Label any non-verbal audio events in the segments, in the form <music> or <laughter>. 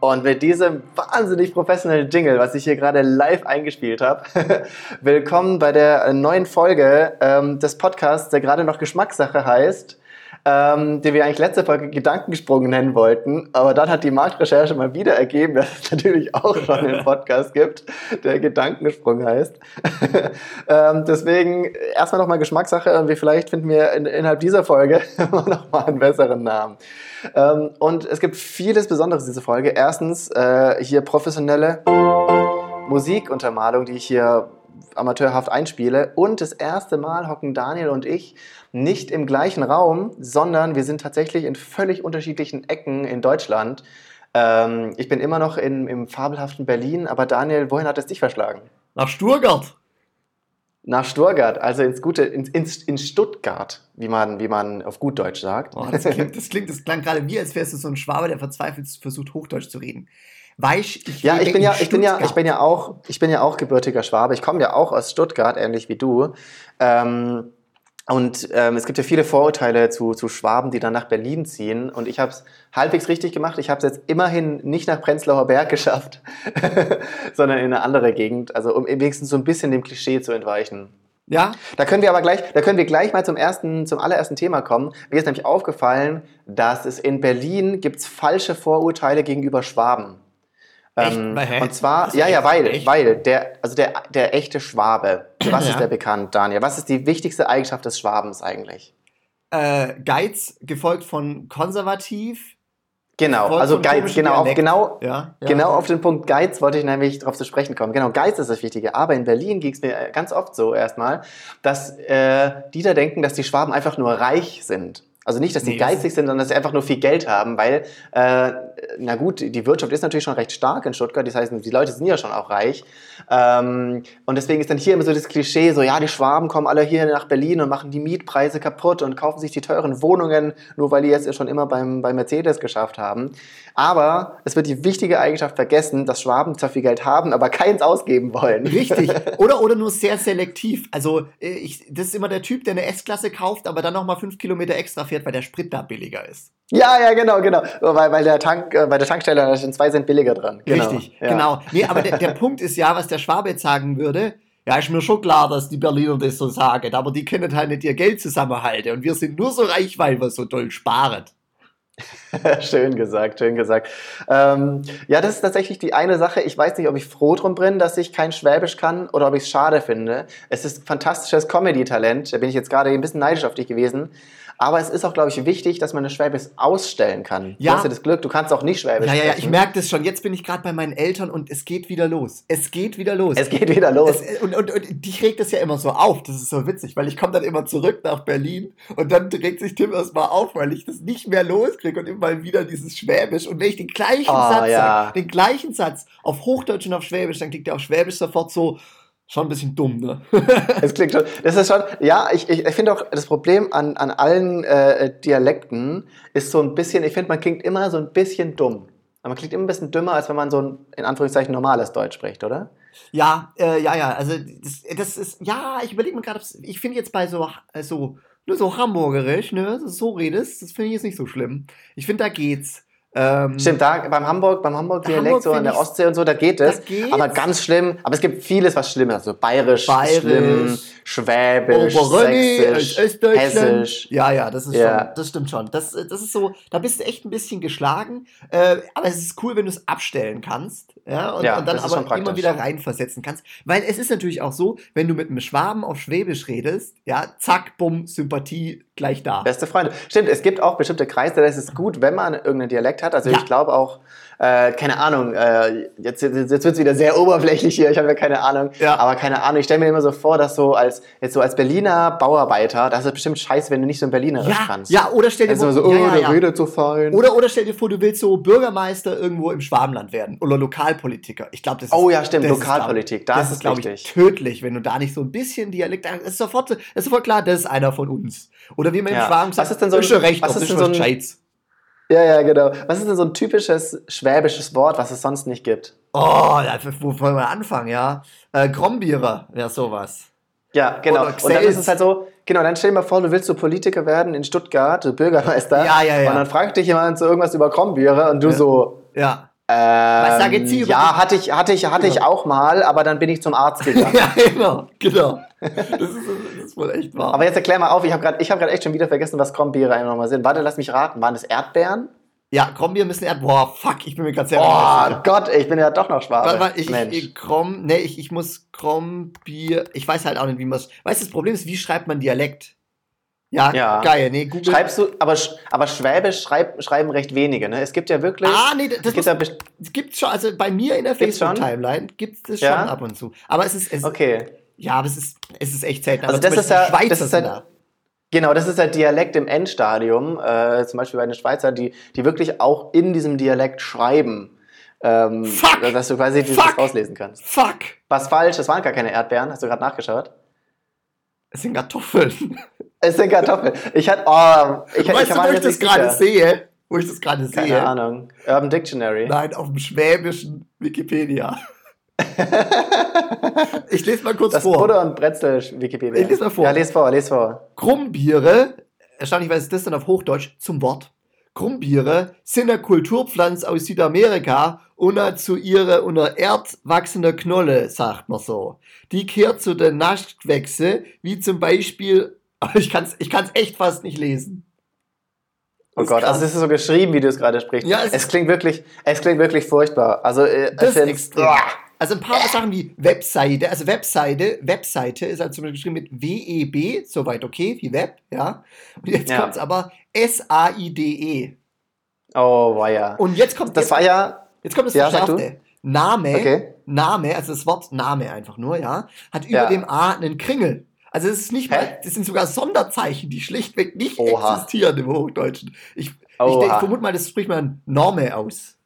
Und mit diesem wahnsinnig professionellen Jingle, was ich hier gerade live eingespielt habe, <laughs> willkommen bei der neuen Folge ähm, des Podcasts, der gerade noch Geschmackssache heißt ähm, den wir eigentlich letzte Folge Gedankensprung nennen wollten. Aber dann hat die Marktrecherche mal wieder ergeben, <laughs> dass es natürlich auch schon einen Podcast gibt, der Gedankensprung heißt. <laughs> ähm, deswegen erstmal nochmal Geschmackssache und vielleicht finden wir in, innerhalb dieser Folge <laughs> nochmal einen besseren Namen. Ähm, und es gibt vieles Besonderes in dieser Folge. Erstens äh, hier professionelle Musikuntermalung, die ich hier amateurhaft einspiele. Und das erste Mal hocken Daniel und ich nicht im gleichen Raum, sondern wir sind tatsächlich in völlig unterschiedlichen Ecken in Deutschland. Ähm, ich bin immer noch in, im fabelhaften Berlin, aber Daniel, wohin hat es dich verschlagen? Nach Stuttgart. Nach Stuttgart, also ins gute, in, in, in Stuttgart, wie man, wie man auf gut Deutsch sagt. Oh, das, klingt, das, klingt, das klang gerade wie, als wärst du so ein Schwabe, der verzweifelt versucht, Hochdeutsch zu reden. Weich, ich ja, ich bin ja, ich bin ja, ich bin ja auch, ich bin ja auch gebürtiger Schwabe. Ich komme ja auch aus Stuttgart, ähnlich wie du. Ähm, und ähm, es gibt ja viele Vorurteile zu, zu Schwaben, die dann nach Berlin ziehen. Und ich habe es halbwegs richtig gemacht. Ich habe es jetzt immerhin nicht nach Prenzlauer Berg <laughs> geschafft, sondern in eine andere Gegend. Also um wenigstens so ein bisschen dem Klischee zu entweichen. Ja. Da können wir aber gleich, da können wir gleich mal zum ersten, zum allerersten Thema kommen. Mir ist nämlich aufgefallen, dass es in Berlin gibt's falsche Vorurteile gegenüber Schwaben. Ähm, und zwar, ja, ja, weil, echt? weil der, also der, der echte Schwabe, was ja. ist der bekannt, Daniel? Was ist die wichtigste Eigenschaft des Schwabens eigentlich? Äh, Geiz, gefolgt von konservativ. Genau, also Geiz, genau, auf, genau, ja, ja. genau auf den Punkt Geiz wollte ich nämlich darauf zu sprechen kommen. Genau, Geiz ist das Wichtige. Aber in Berlin ging es mir ganz oft so erstmal, dass äh, die da denken, dass die Schwaben einfach nur reich sind. Also nicht, dass sie nee, geizig sind, sondern dass sie einfach nur viel Geld haben, weil, äh, na gut, die Wirtschaft ist natürlich schon recht stark in Stuttgart, das heißt, die Leute sind ja schon auch reich. Ähm, und deswegen ist dann hier immer so das Klischee, so ja, die Schwaben kommen alle hier nach Berlin und machen die Mietpreise kaputt und kaufen sich die teuren Wohnungen, nur weil die jetzt schon immer beim, bei Mercedes geschafft haben. Aber es wird die wichtige Eigenschaft vergessen, dass Schwaben zwar viel Geld haben, aber keins ausgeben wollen. Richtig. <laughs> Oder, oder nur sehr selektiv. Also äh, ich, das ist immer der Typ, der eine S-Klasse kauft, aber dann nochmal fünf Kilometer extra fährt, weil der Sprit da billiger ist. Ja, ja, genau, genau. Weil, weil der Tank, äh, bei der Tankstelle da sind zwei Cent billiger dran. Genau. Richtig, ja. genau. Nee, aber der, der Punkt ist ja, was der Schwabe jetzt sagen würde, ja, ist mir schon klar, dass die Berliner das so sagen, aber die können halt nicht ihr Geld zusammenhalten und wir sind nur so reich, weil wir so toll sparen. <laughs> schön gesagt, schön gesagt. Ähm, ja, das ist tatsächlich die eine Sache. Ich weiß nicht, ob ich froh drum bin, dass ich kein Schwäbisch kann oder ob ich es schade finde. Es ist fantastisches Comedy-Talent. Da bin ich jetzt gerade ein bisschen neidisch auf dich gewesen. Aber es ist auch, glaube ich, wichtig, dass man eine Schwäbisch ausstellen kann. Ja. Du hast ja das Glück, du kannst auch nicht Schwäbisch Ja, ja, ja, ich merke das schon. Jetzt bin ich gerade bei meinen Eltern und es geht wieder los. Es geht wieder los. Es geht wieder los. Es, und, und, und dich regt das ja immer so auf. Das ist so witzig, weil ich komme dann immer zurück nach Berlin und dann regt sich Tim erstmal auf, weil ich das nicht mehr loskriege und immer wieder dieses Schwäbisch. Und wenn ich den gleichen oh, Satz ja. sage, den gleichen Satz auf Hochdeutsch und auf Schwäbisch, dann klingt der auf Schwäbisch sofort so, schon ein bisschen dumm, ne? <laughs> es klingt schon. Das ist schon, ja, ich, ich, ich finde auch, das Problem an, an allen äh, Dialekten ist so ein bisschen, ich finde, man klingt immer so ein bisschen dumm. Man klingt immer ein bisschen dümmer, als wenn man so ein, in Anführungszeichen, normales Deutsch spricht, oder? Ja, äh, ja, ja. Also, das, das ist, ja, ich überlege mir gerade, ich finde jetzt bei so, äh, so, nur so hamburgerisch, ne, so redest, das finde ich jetzt nicht so schlimm. Ich finde, da geht's. Ähm, Stimmt, da beim Hamburg, beim Hamburg-Dialekt, Hamburg so an der Ostsee und so, da geht es. Aber ganz schlimm, aber es gibt vieles, was schlimm ist. Also bayerisch, bayerisch schlimm, schwäbisch, sächsisch, hessisch. Ja, ja, das ist ja. schon, das stimmt schon. Das, das ist so, da bist du echt ein bisschen geschlagen. Äh, aber es ist cool, wenn du es abstellen kannst. Ja, und, ja, und dann aber immer wieder reinversetzen kannst. Weil es ist natürlich auch so, wenn du mit einem Schwaben auf Schwäbisch redest, ja, zack, bumm, Sympathie gleich da. Beste Freunde. Stimmt, es gibt auch bestimmte Kreise, da ist es gut, wenn man irgendeinen Dialekt hat. Also ja. ich glaube auch, äh, keine Ahnung, äh, jetzt, jetzt, jetzt wird es wieder sehr oberflächlich hier, ich habe ja keine Ahnung, ja. aber keine Ahnung, ich stelle mir immer so vor, dass so als, jetzt so als Berliner Bauarbeiter, das ist bestimmt scheiße, wenn du nicht so ein Berlinerisch ja, kannst. Ja, oder stell dir vor, so, oh, ja, der redet so fein. Oder, oder stell dir vor, du willst so Bürgermeister irgendwo im Schwabenland werden oder Lokalpolitiker. Ich glaube, das ist, Oh ja, stimmt, Lokalpolitik, das, das ist, glaube ich, tödlich, wenn du da nicht so ein bisschen Dialekt, das ist sofort, das ist sofort klar, das ist einer von uns. Oder wie man im Schwaben sagt, was ist denn so ein, was ist denn so ein, ja, ja, genau. Was ist denn so ein typisches schwäbisches Wort, was es sonst nicht gibt? Oh, wo wollen wir anfangen, ja? Äh, Grombierer wäre sowas. Ja, genau. Und dann ist es halt so, Genau, dann stell dir mal vor, du willst so Politiker werden in Stuttgart, Bürgermeister. Ja, ja, ja. Und dann fragt dich jemand so irgendwas über Kronbiere und du Ja. so, Ja. Ähm, Was sagen Sie über ja, hatte ich, hatte ich, hatte ich Genau. auch mal, aber dann bin ich zum Arzt <laughs> gegangen. ja, genau, genau. <laughs> Das ist, das ist wohl echt wahr. aber jetzt erklär mal auf, ich habe gerade hab grad echt schon wieder vergessen, was eigentlich nochmal sind. Warte, lass mich raten, waren das Erdbeeren? ja, Kronbier müssen Erd. Boah, fuck, ich bin mir gerade sehr Oh. Gott, ich bin ja doch noch Schwabe. Warte mal, ich, Mensch. ich, Krom, nee, ich, ich muss Krombier. Ich weiß halt auch nicht, wie man es. Weißt du, das Problem ist, wie schreibt man Dialekt? Ja, Ja. geil, nee, Google. Schreibst du, aber, aber Schwäbisch schreib, schreiben recht wenige, ne? Es gibt ja wirklich. Ah, nee, das, gibt muss, ja das gibt's schon. Also bei mir in der? Facebook-Timeline gibt es Ja? schon ab und zu. Aber es ist. Es, okay. Ja, aber es ist, es ist echt selten. Also das ist ja- Schweizer das ist ja- da. Genau, das ist der Dialekt im Endstadium, äh, zum Beispiel bei den Schweizer, die, die wirklich auch in diesem Dialekt schreiben. Ähm, Fuck! Dass du quasi dieses Fuck! rauslesen kannst. Fuck! Was falsch, das waren gar keine Erdbeeren, hast du gerade nachgeschaut? Es sind Kartoffeln. Es sind Kartoffeln. Ich hatte, oh, ich, weißt ich du, wo ich das gerade sehe? Wo ich das gerade Keine sehe? Ahnung. Urban Dictionary. Nein, auf dem schwäbischen Wikipedia. <laughs> ich lese mal kurz Das vor. Butter und Brezel Wikipedia. Ich lese mal vor. Ja, les vor, les vor. Krummbiere, erstaunlicherweise ist das dann auf Hochdeutsch zum Wort. Krummbiere sind eine Kulturpflanze aus Südamerika und zu ihrer unter Erd wachsende Knolle, sagt man so. Die kehrt zu den Naschgewächse, wie zum Beispiel, ich kann es ich kann's echt fast nicht lesen. Oh Gott, also es ist so geschrieben, wie du es gerade sprichst. Ja, es- es, klingt wirklich, es klingt wirklich furchtbar. Also äh, Das ist extrem. Also ein paar Sachen wie Webseite, also Webseite, Webseite ist halt zum Beispiel geschrieben mit W-E-B, soweit okay, wie Web, ja. Und jetzt Ja. kommt's aber S-A-I-D-E. Oh, weia. Und jetzt kommt Das jetzt, war ja. jetzt kommt das Ja. Verschärfte. Name, Okay. Name, also das Wort Name einfach nur, ja, hat über Ja. dem A einen Kringel. Also es ist nicht Hä? mal, das sind sogar Sonderzeichen, die schlichtweg nicht Oha. existieren im Hochdeutschen. Ich, ich, denk, ich vermute mal, das spricht man Norme aus.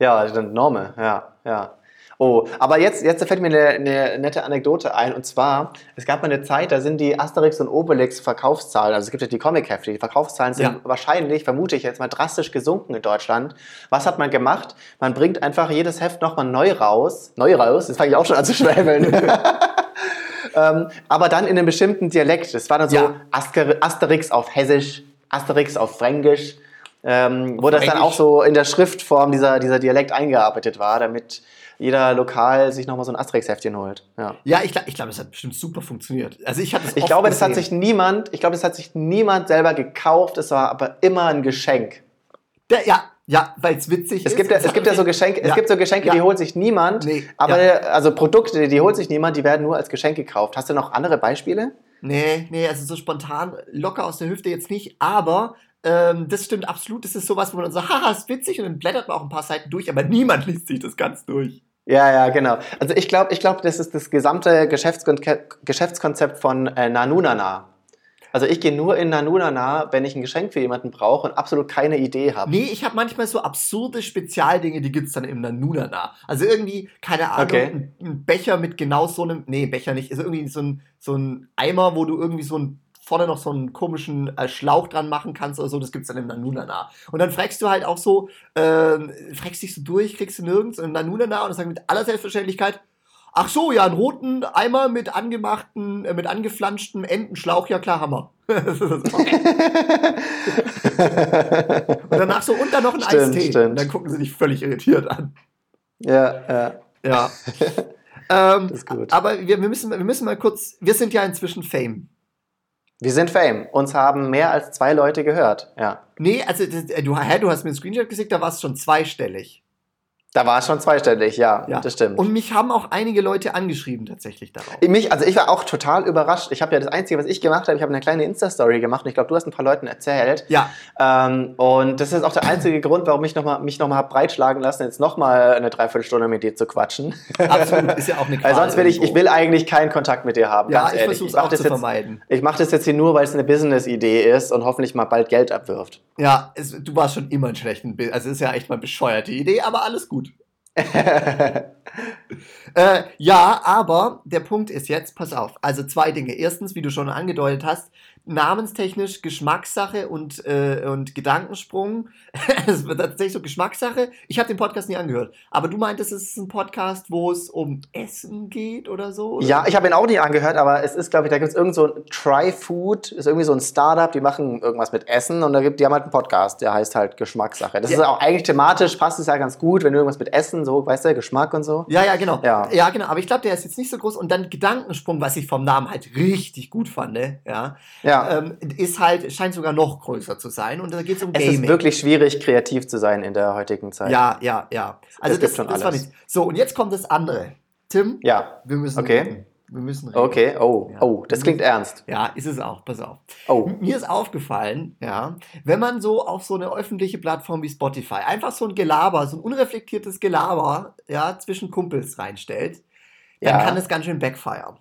Ja, Norme, ja, ja. Oh, aber jetzt, jetzt fällt mir eine, eine nette Anekdote ein. Und zwar, es gab mal eine Zeit, da sind die Asterix und Obelix Verkaufszahlen, also es gibt ja die Comic-Hefte, die Verkaufszahlen sind Ja. wahrscheinlich, vermute ich jetzt mal, drastisch gesunken in Deutschland. Was hat man gemacht? Man bringt einfach jedes Heft nochmal neu raus. Neu raus? Jetzt fange ich auch schon an zu schwäbeln. <laughs> <laughs> ähm, aber dann in einem bestimmten Dialekt. Es war dann so Ja. Aster Asterix auf Hessisch, Asterix auf Fränkisch. Ähm, wo das dann auch so in der Schriftform dieser, dieser Dialekt eingearbeitet war, damit jeder lokal sich nochmal so ein Asterix-Heftchen holt. Ja. Ja, ich glaube, ich glaub, das hat bestimmt super funktioniert. Also ich hatte Ich glaube, das hat gesehen. sich niemand, ich glaube, das hat sich niemand selber gekauft, es war aber immer ein Geschenk. Der, ja, ja, weil es witzig Es ist. gibt ja, es gibt ja so Geschenke, es Ja. gibt so Geschenke, Ja. die holt sich niemand, Nee, aber ja. also Produkte, die holt sich niemand, die werden nur als Geschenk gekauft. Hast du noch andere Beispiele? Nee, nee, also so spontan, locker aus der Hüfte jetzt nicht, aber ähm, das stimmt absolut. Das ist sowas, wo man so, haha, ist witzig und dann blättert man auch ein paar Seiten durch, aber niemand <laughs> liest sich das ganz durch. Ja, ja, genau. Also ich glaube, ich glaube, das ist das gesamte Geschäftskon Geschäftskonzept von äh, Nanunana. Also ich gehe nur in Nanunana, wenn ich ein Geschenk für jemanden brauche und absolut keine Idee habe. Nee, ich habe manchmal so absurde Spezialdinge, die gibt's dann im Nanunana. Also irgendwie, keine Ahnung, Okay. ein, Becher mit genau so einem, nee, Becher nicht, ist irgendwie so ein, so ein Eimer, wo du irgendwie so ein vorne noch so einen komischen äh, Schlauch dran machen kannst oder so, das gibt's dann im Nanunana. Und dann fragst du halt auch so, ähm, fragst dich so durch, kriegst du nirgends und im Nanunana und dann sagen mit aller Selbstverständlichkeit, ach so, ja, einen roten Eimer mit angemachten, äh, mit angeflanschtem Entenschlauch, ja klar, Hammer. <laughs> Und danach so, und dann noch ein Stimmt, Eistee. stimmt. Und dann gucken sie dich völlig irritiert an. ja, ja. Ja. ähm, Das ist gut. Aber wir, wir, müssen, wir müssen mal kurz, wir sind ja inzwischen Fame. Wir sind Fame. Uns haben mehr als zwei Leute gehört. Ja. Nee, also äh, du, hä, du hast mir einen Screenshot geschickt, da war es schon zweistellig. Da war es schon zweistellig, ja, Ja. das stimmt. Und mich haben auch einige Leute angeschrieben tatsächlich darauf. mich, also ich war auch total überrascht. Ich habe ja das Einzige, was ich gemacht habe, ich habe eine kleine Insta-Story gemacht und ich glaube, du hast ein paar Leuten erzählt. Ja, Ähm, und das ist auch der einzige Grund, warum ich noch mal, mich nochmal breitschlagen lassen, jetzt nochmal eine Dreiviertelstunde mit dir zu quatschen. absolut. Ist ja auch eine <laughs> Weil sonst will ich, ich will eigentlich keinen Kontakt mit dir haben, Ja, ganz ich ehrlich. versuche es mach auch zu jetzt, vermeiden. ich mache das jetzt hier nur, weil es eine Business-Idee ist und hoffentlich mal bald Geld abwirft. Ja, es, du warst schon immer ein schlechten. Also ist ja echt mal bescheuerte Idee, aber alles gut. <laughs> Äh, ja, aber der Punkt ist jetzt, pass auf, also zwei Dinge. Erstens, wie du schon angedeutet hast, namenstechnisch Geschmackssache und, äh, und Gedankensprung. <laughs> es wird tatsächlich so Geschmackssache. Ich habe den Podcast nie angehört. Aber du meintest, es ist ein Podcast, wo es um Essen geht oder so? Oder? Ja, ich habe ihn auch nie angehört, aber es ist, glaube ich, da gibt es irgend so ein Try-Food, ist irgendwie so ein Startup, die machen irgendwas mit Essen und da gibt, die haben halt einen Podcast, der heißt halt Geschmackssache. Das ja. ist auch eigentlich thematisch, passt es ja ganz gut, wenn du irgendwas mit Essen, so, weißt du, Geschmack und so. Ja, ja, genau. Ja, ja genau. Aber ich glaube, der ist jetzt nicht so groß und dann Gedankensprung, was ich vom Namen halt richtig gut fand, ne? Ja. ja. Ähm, ist halt, scheint sogar noch größer zu sein. Und da geht es um Gaming. Es ist wirklich schwierig, kreativ zu sein in der heutigen Zeit. Ja, ja, ja. Also es das, schon das alles. war nicht. So, und jetzt kommt das andere. Tim, ja. wir müssen okay. reden. Wir müssen reden. Okay, oh, ja. oh, das klingt ernst. Ja, ist es auch, pass auf. Oh. Mir ist aufgefallen, ja, wenn man so auf so eine öffentliche Plattform wie Spotify einfach so ein Gelaber, so ein unreflektiertes Gelaber, ja, zwischen Kumpels reinstellt, dann ja. kann es ganz schön backfire.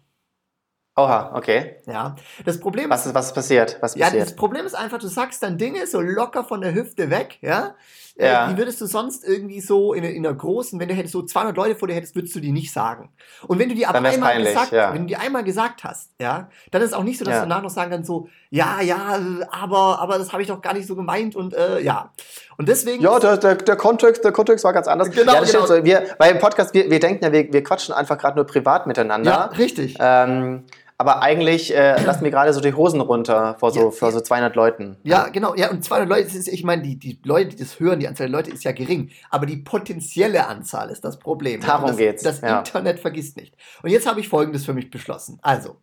Oha, okay. Ja. Das Problem was ist, was ist passiert? Was ja, das Problem ist einfach, du sagst dann Dinge so locker von der Hüfte weg, ja. Äh, ja. Äh, die würdest du sonst irgendwie so in, in einer großen, wenn du hättest so 200 Leute vor dir hättest, würdest du die nicht sagen. Und wenn du die aber einmal peinlich, gesagt, ja. wenn du die einmal gesagt hast, ja, dann ist es auch nicht so, dass ja. du danach noch sagen kannst so, ja, ja, aber, aber das habe ich doch gar nicht so gemeint und äh, ja. Und deswegen. Ja, der, der, der, Kontext, der Kontext war ganz anders. Genau, ja, das genau. So. Wir, weil im Podcast, wir, wir denken ja, wir, wir quatschen einfach gerade nur privat miteinander. Ja, richtig. Ähm, aber eigentlich äh, lassen wir gerade so die Hosen runter vor so, ja, vor so 200 Leuten. Ja, genau. Ja, und 200 Leute, ist, ich meine, die, die Leute, die das hören, die Anzahl der Leute ist ja gering. Aber die potenzielle Anzahl ist das Problem. Darum das, geht's. Das ja. Internet vergisst nicht. Und jetzt habe ich Folgendes für mich beschlossen. Also,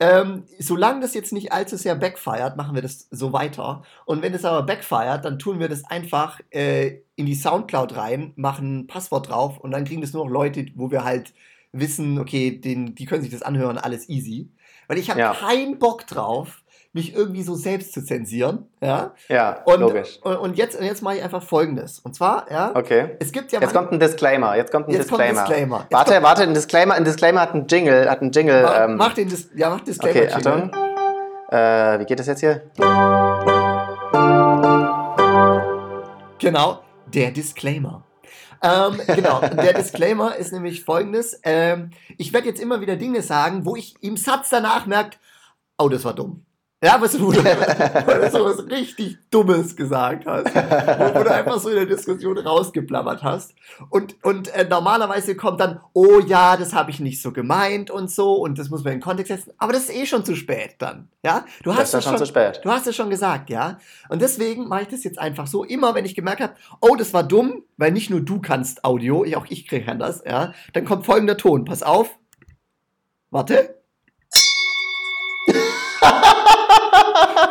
ähm, solange das jetzt nicht allzu sehr backfired, machen wir das so weiter. Und wenn es aber backfired, dann tun wir das einfach äh, in die Soundcloud rein, machen ein Passwort drauf und dann kriegen das nur noch Leute, wo wir halt wissen, okay, den, die können sich das anhören, alles easy. Weil ich habe ja. keinen Bock drauf, mich irgendwie so selbst zu zensieren. Ja, ja und, logisch. Und, und jetzt, jetzt mache ich einfach folgendes. Und zwar, ja, okay. es gibt ja. Jetzt kommt ein Disclaimer. Jetzt kommt ein jetzt Disclaimer. Kommt ein Disclaimer. warte, kommt, warte, ein Disclaimer, ein Disclaimer hat einen Jingle, hat einen Jingle. Mach, ähm, mach den Dis ja, mach Disclaimer. Okay, Achtung. Äh, wie geht das jetzt hier? Genau, der Disclaimer. Ähm, genau, der Disclaimer ist nämlich folgendes. Ähm, ich werde jetzt immer wieder Dinge sagen, wo ich im Satz danach merkt, oh, das war dumm. Ja, was <laughs> du, weil du so was richtig Dummes gesagt hast. Wo, du einfach so in der Diskussion rausgeplappert hast. Und, und äh, normalerweise kommt dann, oh ja, das habe ich nicht so gemeint und so und das muss man in den Kontext setzen. Aber das ist eh schon zu spät dann. Ja, du hast das ist schon zu spät. Du hast es schon gesagt, ja. Und deswegen mache ich das jetzt einfach so. Immer wenn ich gemerkt habe, oh, das war dumm, weil nicht nur du kannst Audio, ich, auch ich kann das, ja. Dann kommt folgender Ton. Pass auf. Warte.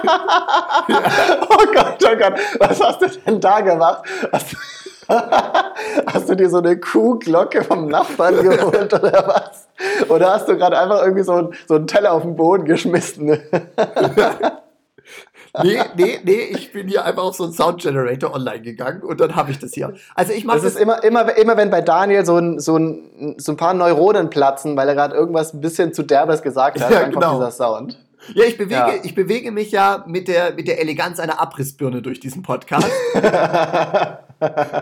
Oh Gott, oh Gott, was hast du denn da gemacht? Hast, hast du dir so eine Kuhglocke vom Nachbarn geholt oder was? Oder hast du gerade einfach irgendwie so, so einen Teller auf den Boden geschmissen? nee, nee, nee, ich bin hier einfach auf so einen Sound Generator online gegangen und dann habe ich das hier. Also ich mache das. Das ist immer, immer, immer, wenn bei Daniel so ein, so ein, so ein paar Neuronen platzen, weil er gerade irgendwas ein bisschen zu derbes gesagt hat, ja, dann genau. kommt dieser Sound. Ja, ich bewege, ja. ich bewege mich ja mit der, mit der Eleganz einer Abrissbirne durch diesen Podcast. <laughs>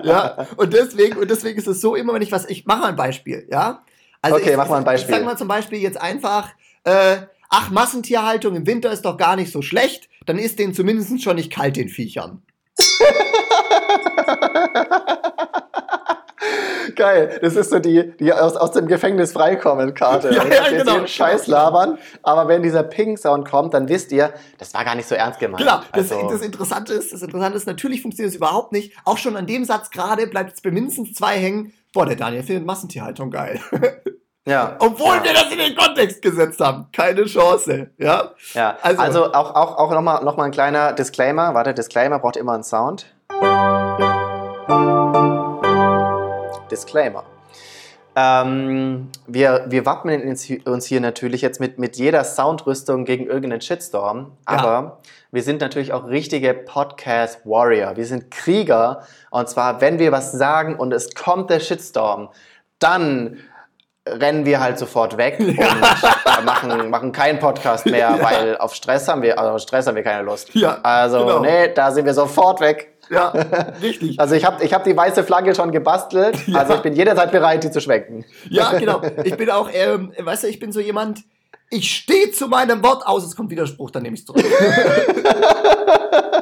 ja, und deswegen, und deswegen ist es so, immer wenn ich was, ich mache mal ein Beispiel, ja? Also okay, ich, mach mal ein Beispiel. Ich sag mal zum Beispiel jetzt einfach, äh, ach, Massentierhaltung im Winter ist doch gar nicht so schlecht, dann ist denen zumindest schon nicht kalt, den Viechern. <laughs> Geil. Das ist so die, die aus, aus dem Gefängnis freikommen Karte. Ja, ja, jetzt genau. Scheiß labern, aber wenn dieser Ping-Sound kommt, dann wisst ihr, das war gar nicht so ernst gemeint. Genau. Das, also. das, Interessante ist, das Interessante ist, natürlich funktioniert es überhaupt nicht. Auch schon an dem Satz gerade bleibt es bei mindestens zwei hängen. Boah, der Daniel findet Massentierhaltung geil. <laughs> Ja. Obwohl ja. wir das in den Kontext gesetzt haben. Keine Chance. Ja. Ja. Also, also auch, auch, auch nochmal noch mal ein kleiner Disclaimer. Warte, Disclaimer braucht immer einen Sound. Disclaimer. Ähm, wir, wir wappnen uns hier natürlich jetzt mit, mit jeder Soundrüstung gegen irgendeinen Shitstorm, aber ja. wir sind natürlich auch richtige Podcast-Warrior. Wir sind Krieger und zwar, wenn wir was sagen und es kommt der Shitstorm, dann rennen wir halt sofort weg ja. und machen, machen keinen Podcast mehr, ja. weil auf Stress haben wir, also auf Stress haben wir keine Lust. Ja, also, genau. nee, da sind wir sofort weg. Ja, <laughs> richtig. Also ich habe ich hab die weiße Flagge schon gebastelt. Ja. Also ich bin jederzeit bereit, die zu schwenken. Ja, <laughs> genau. Ich bin auch, ähm, weißt du, ich bin so jemand, Ich stehe zu meinem Wort aus. Es kommt Widerspruch, dann nehme ich es zurück. <laughs>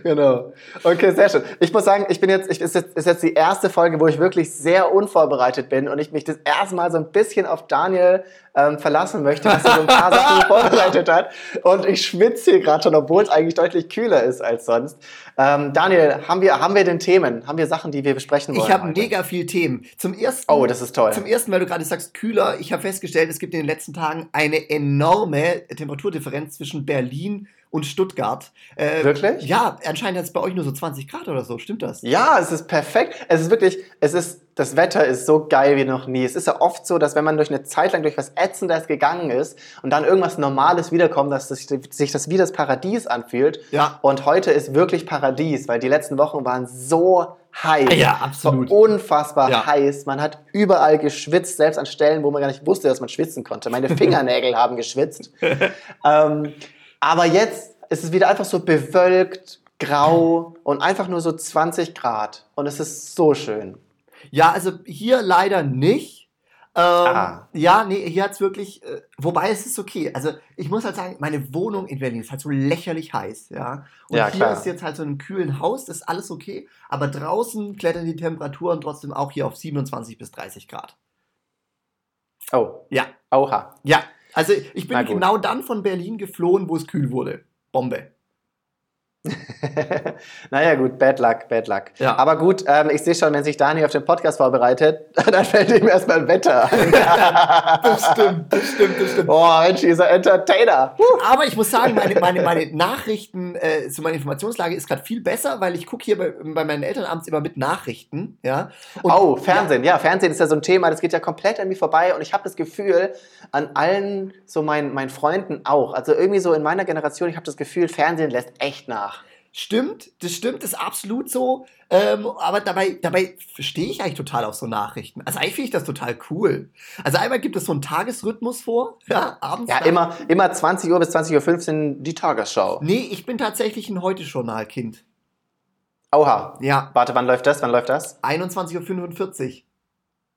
<laughs> genau. Okay, sehr schön. Ich muss sagen, ich bin jetzt, ich, ist jetzt, ist jetzt die erste Folge, wo ich wirklich sehr unvorbereitet bin und ich mich das erste Mal so ein bisschen auf Daniel ähm, verlassen möchte, dass er so ein paar Sachen <laughs> vorbereitet hat. Und ich schwitze hier gerade schon, obwohl es eigentlich deutlich kühler ist als sonst. Ähm, Daniel, haben wir, haben wir denn Themen? Haben wir Sachen, die wir besprechen wollen? Ich habe mega viel Themen. Zum ersten, oh, das ist toll. Zum ersten, weil du gerade sagst, kühler. Ich habe festgestellt, es gibt in den letzten Tagen eine enorme Temperaturdifferenz zwischen Berlin und Stuttgart. Äh, Wirklich? Ja, anscheinend hat es bei euch nur so 20 Grad oder so. Stimmt das? Ja, es ist perfekt. Es ist wirklich, es ist, das Wetter ist so geil wie noch nie. Es ist ja oft so, dass wenn man durch eine Zeit lang durch was Ätzendes gegangen ist und dann irgendwas Normales wiederkommt, dass sich das wie das Paradies anfühlt. Ja. Und heute ist wirklich Paradies, weil die letzten Wochen waren so heiß. Ja, absolut. So unfassbar ja. heiß. Man hat überall geschwitzt, selbst an Stellen, wo man gar nicht wusste, dass man schwitzen konnte. Meine Fingernägel <laughs> haben geschwitzt. <laughs> ähm, aber jetzt ist es wieder einfach so bewölkt, grau und einfach nur so 20 Grad. Und es ist so schön. Ja, also hier leider nicht. Ähm, ah. Ja, nee, hier hat es wirklich, äh, wobei es ist okay. Also ich muss halt sagen, meine Wohnung in Berlin ist halt so lächerlich heiß, ja. Und ja, hier klar. ist jetzt halt so ein kühlen Haus, das ist alles okay. Aber draußen klettern die Temperaturen trotzdem auch hier auf 27 bis 30 Grad. Oh. Ja. Oha. Ja, also ich bin genau dann von Berlin geflohen, wo es kühl wurde. Bombe. <laughs> naja, gut, bad luck, bad luck. Ja. Aber gut, ähm, ich sehe schon, wenn sich Dani auf den Podcast vorbereitet, <laughs> dann fällt ihm erstmal Wetter ein. <laughs> das stimmt, das stimmt, das stimmt. Oh, Mensch, dieser Entertainer. Aber ich muss sagen, meine, meine, meine Nachrichten äh, zu meiner Informationslage ist gerade viel besser, weil ich gucke hier bei, bei, meinen Eltern abends immer mit Nachrichten. Ja? Und, oh, Fernsehen, ja. ja. Fernsehen ist ja so ein Thema, das geht ja komplett an mir vorbei und ich habe das Gefühl, an allen so meinen, meinen Freunden auch. Also irgendwie so in meiner Generation, ich habe das Gefühl, Fernsehen lässt echt nach. Stimmt, das stimmt, das ist absolut so. Ähm, aber dabei, dabei stehe ich eigentlich total auf so Nachrichten. Also eigentlich finde ich das total cool. Also einmal gibt es so einen Tagesrhythmus vor, <laughs> ja, abends. Ja, immer, immer 20 Uhr bis 20.15 Uhr die Tagesschau. Nee, ich bin tatsächlich ein Heute-Journal-Kind. Oha. Ja. Warte, wann läuft das? Wann läuft das? 21.45 Uhr.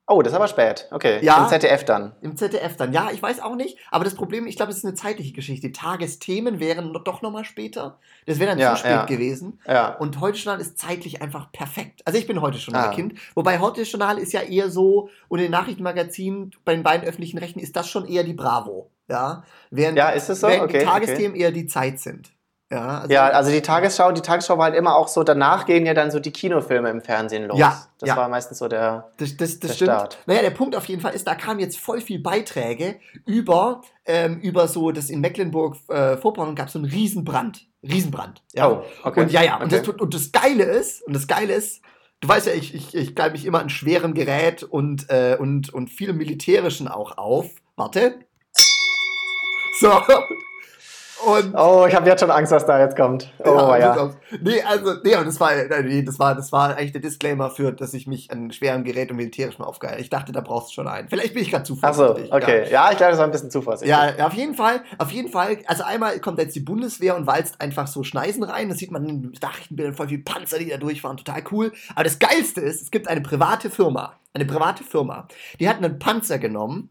Oh, das ist aber spät. Okay. Ja, Im ZDF dann. Im ZDF dann. Ja, ich weiß auch nicht. Aber das Problem, ich glaube, es ist eine zeitliche Geschichte. Tagesthemen wären doch nochmal später. Das wäre dann ja, zu spät ja. gewesen. Ja. Und heute Journal ist zeitlich einfach perfekt. Also ich bin heute Journal ah. Kind. Wobei heute Journal ist ja eher so, und in den Nachrichtenmagazinen bei den beiden öffentlichen Rechten ist das schon eher die Bravo. Ja, während, ja ist es so? Während okay, die Tagesthemen okay. eher die Zeit sind. Ja, also, ja, also die Tagesschau, die Tagesschau war halt immer auch so, danach gehen ja dann so die Kinofilme im Fernsehen los. Ja, das ja. war meistens so der, das, das, das der stimmt. Start. Naja, der Punkt auf jeden Fall ist, da kamen jetzt voll viel Beiträge über, ähm, über so, das in Mecklenburg-Vorpommern äh, gab es so einen Riesenbrand. Riesenbrand. Ja. Oh, okay. Und ja, ja, okay. und, das, und das Geile ist, und das Geile ist, du weißt ja, ich, ich, ich greife mich immer an schwerem Gerät und, äh, und, und viel Militärischen auch auf. Warte. So, und oh, ich habe jetzt schon Angst, was da jetzt kommt. Oh ja. ja. Nee, also, nee, das war, nee, das war, das war eigentlich der Disclaimer für, dass ich mich an schwerem Gerät und militärisch mal aufgehe. Ich dachte, da brauchst du schon einen. Vielleicht bin ich gerade zu vorsichtig. Ach so, okay. Ja, ja ich glaube, das war ein bisschen zu vorsichtig. Ja, auf jeden Fall, auf jeden Fall. Also einmal kommt jetzt die Bundeswehr und walzt einfach so Schneisen rein. Das sieht man in Nachrichtenbildern voll viel Panzer, die da durchfahren. Total cool. Aber das Geilste ist, es gibt eine private Firma. Eine private Firma. Die hat einen Panzer genommen,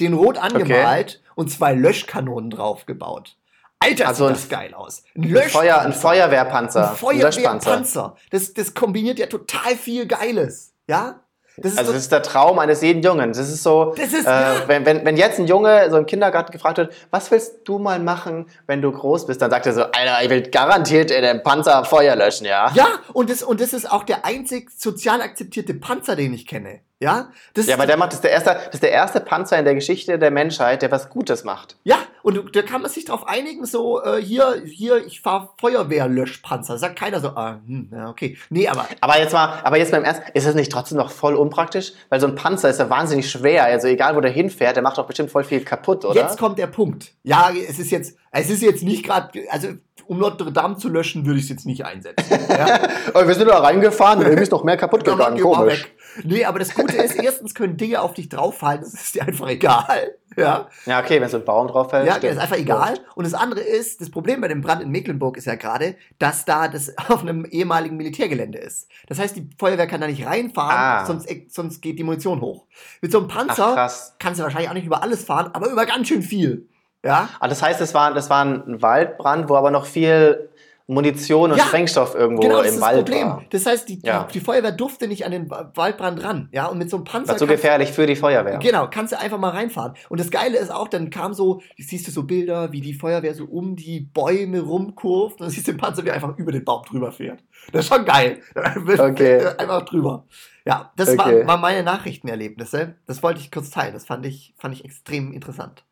den rot angemalt okay. und zwei Löschkanonen draufgebaut. Alter, also sieht das geil aus. Ein, ein, Feuer, ein Feuerwehrpanzer. Ein Feuerwehrpanzer. Das, das kombiniert ja total viel Geiles. Ja? Das also das ist der Traum eines jeden Jungen. Das ist so, das ist, äh, ja. wenn, wenn, wenn jetzt ein Junge so im Kindergarten gefragt wird, was willst du mal machen, wenn du groß bist, dann sagt er so, Alter, ich will garantiert in dem Panzer Feuer löschen, ja. Ja, und das, und das ist auch der einzig sozial akzeptierte Panzer, den ich kenne. Ja, das ja, aber der macht das ist der erste, das ist der erste Panzer in der Geschichte der Menschheit, der was Gutes macht. Ja, und da kann man sich darauf einigen, so äh, hier, hier, ich fahre Feuerwehrlöschpanzer. Sagt keiner so, ah, hm, ja, okay, nee, aber. Aber jetzt mal, aber jetzt beim Ernst, ist das nicht trotzdem noch voll unpraktisch, weil so ein Panzer ist ja wahnsinnig schwer. Also egal, wo der hinfährt, der macht doch bestimmt voll viel kaputt, oder? Jetzt kommt der Punkt. Ja, es ist jetzt, es ist jetzt nicht gerade, also um Notre Dame zu löschen, würde ich es jetzt nicht einsetzen. <laughs> Ja? wir sind da reingefahren, irgendwie ist noch mehr kaputt gegangen. Komisch. Nee, aber das Gute ist, erstens können Dinge auf dich drauffallen, das ist dir einfach egal. Ja, ja okay, wenn so ein Baum drauf fällt. Ja, stimmt. ist einfach egal. Und das andere ist, das Problem bei dem Brand in Mecklenburg ist ja gerade, dass da das <laughs> auf einem ehemaligen Militärgelände ist. Das heißt, die Feuerwehr kann da nicht reinfahren, ah. sonst, sonst geht die Munition hoch. Mit so einem Panzer Ach, kannst du wahrscheinlich auch nicht über alles fahren, aber über ganz schön viel. Ja? Ah, das heißt, das war, das war ein Waldbrand, wo aber noch viel Munition und ja, Sprengstoff irgendwo genau, im Wald Problem. war. Das heißt, die, ja. die, Feuerwehr durfte nicht an den Waldbrand ran. Ja, und mit so einem Panzer. War zu gefährlich für die Feuerwehr. Genau, kannst du einfach mal reinfahren. Und das Geile ist auch, dann kam so, siehst du so Bilder, wie die Feuerwehr so um die Bäume rumkurft. Und dann siehst du den Panzer, wie er einfach über den Baum drüber fährt. Das ist schon geil. <laughs> Okay. einfach drüber. Ja, das okay. waren war meine Nachrichtenerlebnisse. Das wollte ich kurz teilen. Das fand ich, fand ich extrem interessant.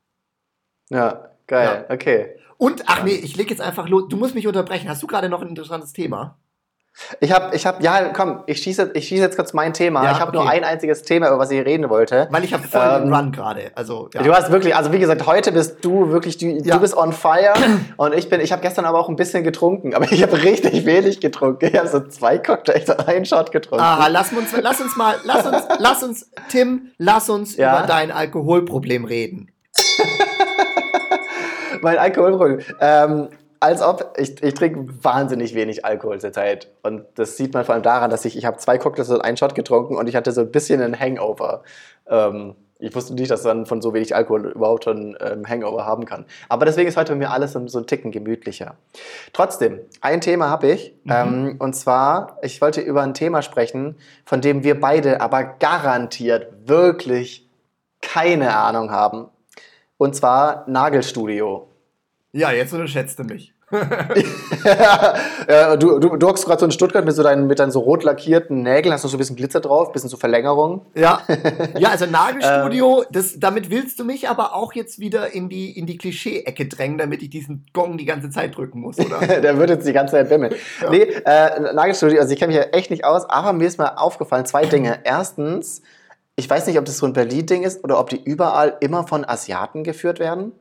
Ja, geil. Ja. Okay. Und, ach nee, ich leg jetzt einfach los. Du musst mich unterbrechen. Hast du gerade noch ein interessantes Thema? Ich habe, ich habe, ja, komm, ich schieße, ich schieße jetzt kurz mein Thema. Ja, ich habe okay. nur ein einziges Thema, über was ich reden wollte. Weil ich habe voll ähm, den Run gerade. Also, ja. Du hast wirklich, also wie gesagt, heute bist du wirklich, du, ja. du bist on fire und ich bin, ich habe gestern aber auch ein bisschen getrunken, aber ich habe richtig wenig getrunken. Ich habe so zwei Cocktails und <laughs> einen Shot getrunken. Aha, lass uns, lass uns mal, lass uns, lass uns, Tim, lass uns über dein Alkoholproblem reden. <laughs> mein Alkoholproblem. Ähm, als ob, ich, ich trinke wahnsinnig wenig Alkohol zur Zeit. Und das sieht man vor allem daran, dass ich, ich habe zwei Cocktails und einen Shot getrunken und ich hatte so ein bisschen einen Hangover. Ähm, ich wusste nicht, dass man von so wenig Alkohol überhaupt schon ähm, Hangover haben kann. Aber deswegen ist heute bei mir alles so, so ein Ticken gemütlicher. Trotzdem, ein Thema habe ich. Mhm. Ähm, und zwar, ich wollte über ein Thema sprechen, von dem wir beide aber garantiert wirklich keine Ahnung haben. Und zwar Nagelstudio. Ja, jetzt unterschätzt du mich. <laughs> ja, du, du, du hockst gerade so in Stuttgart mit so deinen, mit deinen so rot lackierten Nägeln, hast du so ein bisschen Glitzer drauf, ein bisschen so Verlängerung. Ja, ja also <laughs> Nagelstudio, ähm. das, damit willst du mich aber auch jetzt wieder in die, in die Klischee-Ecke drängen, damit ich diesen Gong die ganze Zeit drücken muss, oder? <laughs> Der wird jetzt die ganze Zeit bimmeln. Ja. Nee, äh, Nagelstudio, also ich kenne mich ja echt nicht aus, aber mir ist mal aufgefallen, zwei Dinge. Erstens, ich weiß nicht, ob das so ein Berlin-Ding ist oder ob die überall immer von Asiaten geführt werden.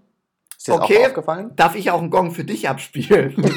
Ist dir okay. auch aufgefallen? Darf ich auch einen Gong für dich abspielen? <laughs>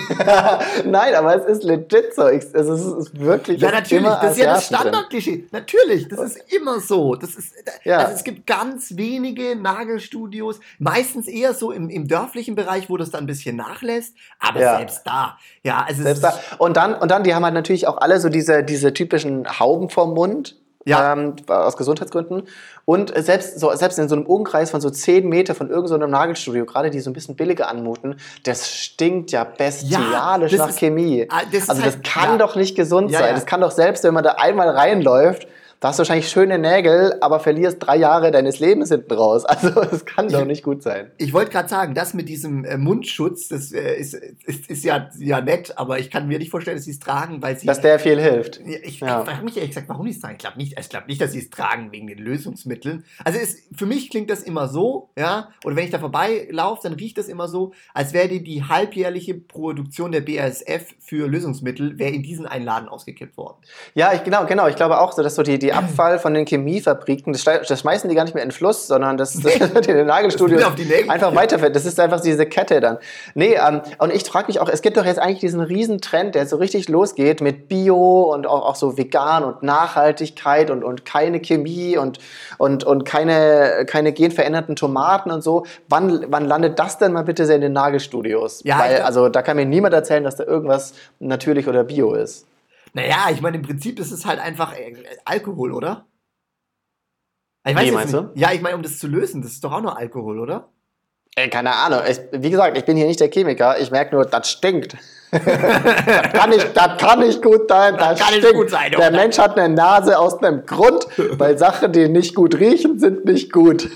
Nein, aber es ist legit so. Ich, es, ist, es ist wirklich. Ja, natürlich. Das ist ja das Standardklischee. Natürlich, das ist immer so. Das ist, ja. Also es gibt ganz wenige Nagelstudios, meistens eher so im, im dörflichen Bereich, wo das dann ein bisschen nachlässt. Aber ja. selbst da. Ja, also selbst da. Und dann, und dann, die haben halt natürlich auch alle so diese, diese typischen Hauben vorm Mund ja. Ähm, aus Gesundheitsgründen. Und selbst, so, selbst in so einem Umkreis von so 10 Meter von irgendeinem so Nagelstudio, gerade die so ein bisschen billiger anmuten, das stinkt ja bestialisch ja, nach ist, Chemie. Das also das halt, kann ja. doch nicht gesund sein. Das kann doch selbst, wenn man da einmal reinläuft, da hast du wahrscheinlich schöne Nägel, aber verlierst drei Jahre deines Lebens hinten raus. <laughs> Also das kann doch nicht gut sein. Ich wollte gerade sagen, das mit diesem äh, Mundschutz, das äh, ist, ist, ist, ja, ja nett, aber ich kann mir nicht vorstellen, dass sie es tragen, weil sie... Dass der viel hilft. Ich, ja. ich frage mich ehrlich gesagt, warum die es tragen. Ich glaube nicht, glaub nicht, dass sie es tragen wegen den Lösungsmitteln. Also es, für mich klingt das immer so, ja, oder wenn ich da vorbeilaufe, dann riecht das immer so, als wäre die, die halbjährliche Produktion der BASF für Lösungsmittel, wäre in diesen einen Laden ausgekippt worden. Ja, ich, genau, genau. Ich glaube auch so, dass so die, die <clears throat> Abfall von den Chemiefabriken, das, das, schmeißen die gar nicht mehr in den Fluss, sondern das, <laughs> das in den Nagelstudios einfach weiterfällt. Das ist einfach diese Kette dann. Nee, ähm, und ich frage mich auch, es gibt doch jetzt eigentlich diesen riesen Trend, der so richtig losgeht mit Bio und auch, auch so vegan und Nachhaltigkeit und, und keine Chemie und, und, und keine, keine genveränderten Tomaten und so. Wann, wann landet das denn mal bitte in den Nagelstudios? Ja, Weil, also da kann mir niemand erzählen, dass da irgendwas natürlich oder Bio ist. Naja, ich meine, im Prinzip ist es halt einfach äh, Alkohol, oder? Ich weiß Wie meinst nicht. du? Ja, ich meine, um das zu lösen, das ist doch auch nur Alkohol, oder? Ey, keine Ahnung. Ich, wie gesagt, ich bin hier nicht der Chemiker. Ich merke nur, das stinkt. <laughs> das, kann nicht, das kann nicht gut sein. Das, das kann stinkt. nicht gut sein. Oder? Der Mensch hat eine Nase aus einem Grund, weil Sachen, die nicht gut riechen, sind nicht gut.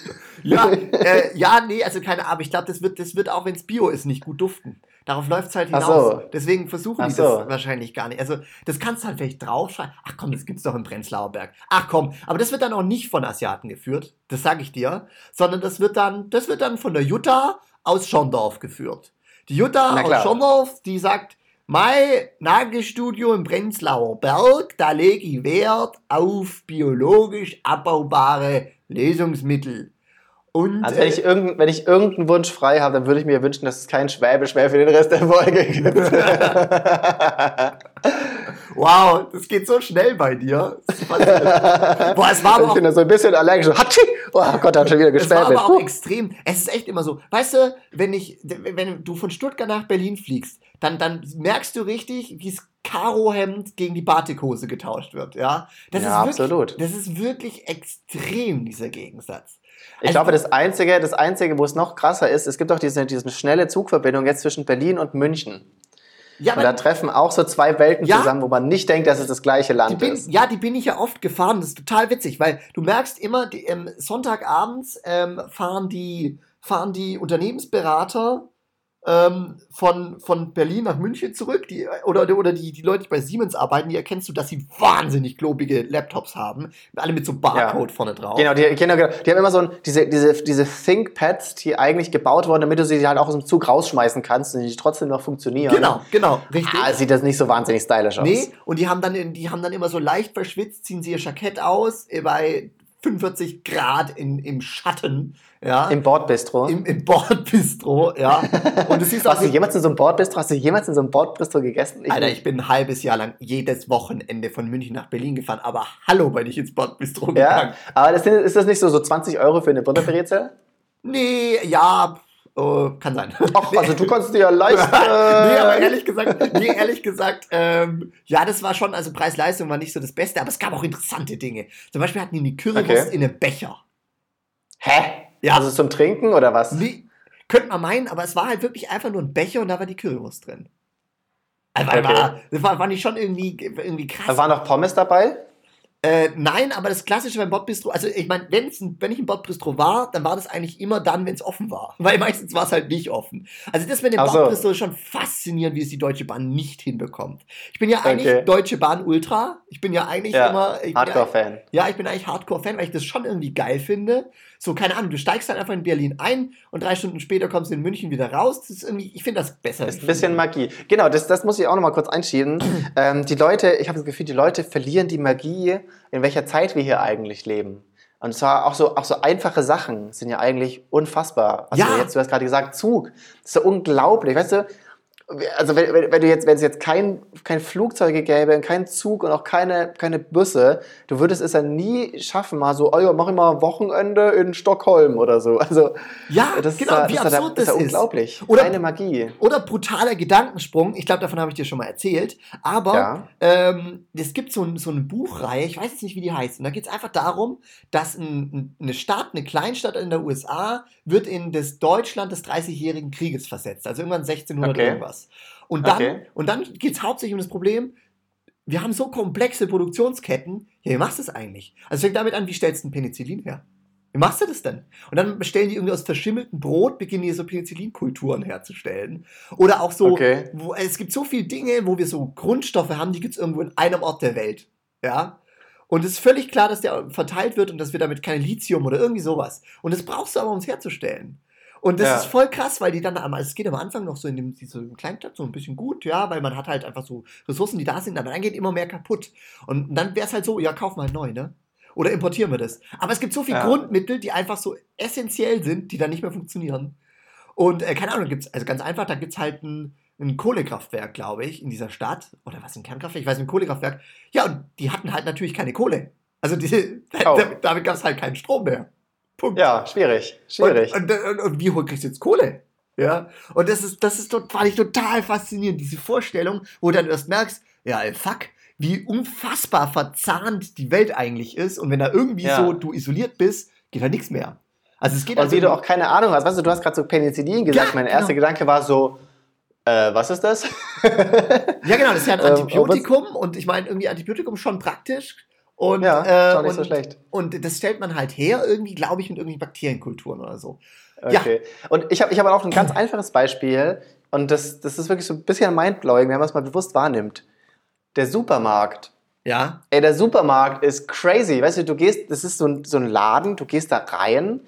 Ja, <laughs> äh, ja, nee, also keine Ahnung. Ich glaube, das wird, das wird auch, wenn es Bio ist, nicht gut duften. Darauf läuft es halt hinaus. So. Deswegen versuchen Ach die so. das wahrscheinlich gar nicht. Also, das kannst du halt vielleicht draufschreiben. Ach komm, das gibt's doch im Prenzlauer Berg. Ach komm, aber das wird dann auch nicht von Asiaten geführt, das sage ich dir, sondern das wird dann, das wird dann von der Jutta aus Schondorf geführt. Die Jutta aus Schondorf, die sagt, mein Nagelstudio im Prenzlauer Berg, da lege ich Wert auf biologisch abbaubare Lösungsmittel. Und, also wenn ich, irgend, wenn ich irgendeinen Wunsch frei habe, dann würde ich mir wünschen, dass es kein Schwäbisch mehr für den Rest der Folge gibt. <laughs> wow, das geht so schnell bei dir. Boah, es war ich bin da so ein bisschen allergisch. Hatschi, oh Gott, hat schon wieder gestellt. Das war aber auch extrem. Es ist echt immer so. Weißt du, wenn ich, wenn du von Stuttgart nach Berlin fliegst, dann, dann merkst du richtig, wie das Karohemd gegen die Batikhose getauscht wird. Ja, das ja, ist wirklich, absolut. Das ist wirklich extrem, dieser Gegensatz. Ich also, glaube, das Einzige, das Einzige, wo es noch krasser ist, es gibt auch diese, diese schnelle Zugverbindung jetzt zwischen Berlin und München. Ja, und da treffen auch so zwei Welten ja, zusammen, wo man nicht denkt, dass es das gleiche Land bin, ist. Ja, die bin ich ja oft gefahren. Das ist total witzig, weil du merkst immer, die, ähm, Sonntagabends ähm, fahren, die, fahren die Unternehmensberater ähm, von, von Berlin nach München zurück, die, oder, oder die, die Leute, die bei Siemens arbeiten, die erkennst du, dass sie wahnsinnig globige Laptops haben, alle mit so Barcode ja. vorne drauf. Genau die, genau, genau, die haben immer so ein, diese, diese, diese ThinkPads, die eigentlich gebaut wurden, damit du sie halt auch aus dem Zug rausschmeißen kannst und die trotzdem noch funktionieren. Genau, genau, richtig. Ah, sieht das nicht so wahnsinnig stylisch aus. Nee, und die haben dann, die haben dann immer so leicht verschwitzt, ziehen sie ihr Jackett aus, äh, bei 45 Grad in, im Schatten. Ja. Im Bordbistro. Im, im Bordbistro, ja. <laughs> Und es ist Hast du jemals in so einem Bordbistro, hast du jemals in so einem Bordbistro gegessen? Ich Alter, ich bin ein halbes Jahr lang jedes Wochenende von München nach Berlin gefahren, aber hallo, bin ich ins Bordbistro ja, gegangen. Aber das, ist das nicht so, so 20 Euro für eine Butterbrezel? Nee, ja, Oh, kann sein. Ach, also du <laughs> kannst dir ja leisten. <laughs> nee, aber ehrlich gesagt, nee, ehrlich gesagt, ähm, ja, das war schon, also Preis-Leistung war nicht so das Beste, aber es gab auch interessante Dinge. Zum Beispiel hatten die eine Currywurst okay. in einem Becher. Hä? Ja. Also zum Trinken oder was? Nee, könnte man meinen, aber es war halt wirklich einfach nur ein Becher und da war die Currywurst drin. Also okay. war, das war, war nicht schon irgendwie, irgendwie krass. Da waren noch Pommes dabei? Äh, nein, aber das Klassische beim Bordbistro, also ich meine, wenn ich im Bordbistro war, dann war das eigentlich immer dann, wenn es offen war. <laughs> Weil meistens war es halt nicht offen. Also das mit dem so. Bordbistro ist schon faszinierend, wie es die Deutsche Bahn nicht hinbekommt. Ich bin ja eigentlich okay. Deutsche Bahn Ultra. Ich bin ja eigentlich ja, immer. Hardcore-Fan. Ja, ich bin eigentlich Hardcore-Fan, weil ich das schon irgendwie geil finde. So, keine Ahnung, du steigst dann einfach in Berlin ein und drei Stunden später kommst du in München wieder raus. Das ist irgendwie, ich finde das besser. Das ist ein bisschen Magie. Genau, das, das muss ich auch nochmal kurz einschieben. <clears throat> ähm, die Leute, ich habe das Gefühl, die Leute verlieren die Magie, in welcher Zeit wir hier eigentlich leben. Und zwar auch so, auch so einfache Sachen sind ja eigentlich unfassbar. Also ja. jetzt, du hast gerade gesagt, Zug. Das ist so unglaublich. Weißt du, also wenn, wenn, du jetzt, wenn es jetzt kein, kein Flugzeuge gäbe, kein Zug und auch keine, keine Busse, du würdest es ja nie schaffen, mal so, oh ja, mach ich mal Wochenende in Stockholm oder so. Also ja, das genau, ist, wie das absurd ist, das ist. unglaublich. Oder, Keine Magie. Oder brutaler Gedankensprung, ich glaube, davon habe ich dir schon mal erzählt, aber ja. ähm, es gibt so, so eine Buchreihe, ich weiß jetzt nicht, wie die heißt, und da geht es einfach darum, dass ein, eine Stadt, eine Kleinstadt in der USA, wird in das Deutschland des 30-jährigen Krieges versetzt, also irgendwann 1600 okay. irgendwas was. Und dann, okay. dann geht es hauptsächlich um das Problem, wir haben so komplexe Produktionsketten, ja, wie machst du das eigentlich? Also es fängt damit an, wie stellst du ein Penicillin her? Wie machst du das denn? Und dann bestellen die irgendwie aus verschimmeltem Brot, beginnen die so Penicillinkulturen herzustellen. Oder auch so, okay. wo, es gibt so viele Dinge, wo wir so Grundstoffe haben, die gibt es irgendwo in einem Ort der Welt. Ja. Und es ist völlig klar, dass der verteilt wird und dass wir damit kein Lithium oder irgendwie sowas. Und das brauchst du aber, um es herzustellen. Und das ja. ist voll krass, weil die dann, also es geht am Anfang noch so in dem so Kleinstadt so ein bisschen gut, ja, weil man hat halt einfach so Ressourcen, die da sind, aber dann geht immer mehr kaputt. Und dann wäre es halt so, ja, kauf mal neu, ne? Oder importieren wir das. Aber es gibt so viele ja. Grundmittel, die einfach so essentiell sind, die dann nicht mehr funktionieren. Und äh, keine Ahnung, gibt's, also ganz einfach, da gibt es halt ein, ein Kohlekraftwerk, glaube ich, in dieser Stadt. Oder was, ein Kernkraftwerk? Ich weiß, ein Kohlekraftwerk. Ja, und die hatten halt natürlich keine Kohle. Also die, <laughs> oh. damit, damit gab es halt keinen Strom mehr. Punkt. Ja, schwierig. Schwierig. Und, und, und, und wie holt kriegst du jetzt Kohle? Ja. Und das ist, das ist fand ich total faszinierend, diese Vorstellung, wo du dann erst merkst, ja, ey, fuck, wie unfassbar verzahnt die Welt eigentlich ist. Und wenn da irgendwie ja. so du isoliert bist, geht da nichts mehr. Also es geht Und also wie du auch keine Ahnung hast, weißt du, du hast gerade so Penicillin gesagt, ja, mein erster genau. Gedanke war so, äh, was ist das? ja, genau, das ist ja ein ähm, Antibiotikum und ich meine, irgendwie Antibiotikum schon praktisch, und, ja, äh, nicht und, so schlecht. Und das stellt man halt her, irgendwie, glaube ich, mit irgendwelchen Bakterienkulturen oder so. Okay. Ja. Und ich habe ich hab auch ein ganz einfaches Beispiel. Und das, das ist wirklich so ein bisschen mindblowing, wenn man es mal bewusst wahrnimmt. Der Supermarkt. Ja. Ey, der Supermarkt ist crazy. Weißt du, du gehst, das ist so ein, so ein Laden, du gehst da rein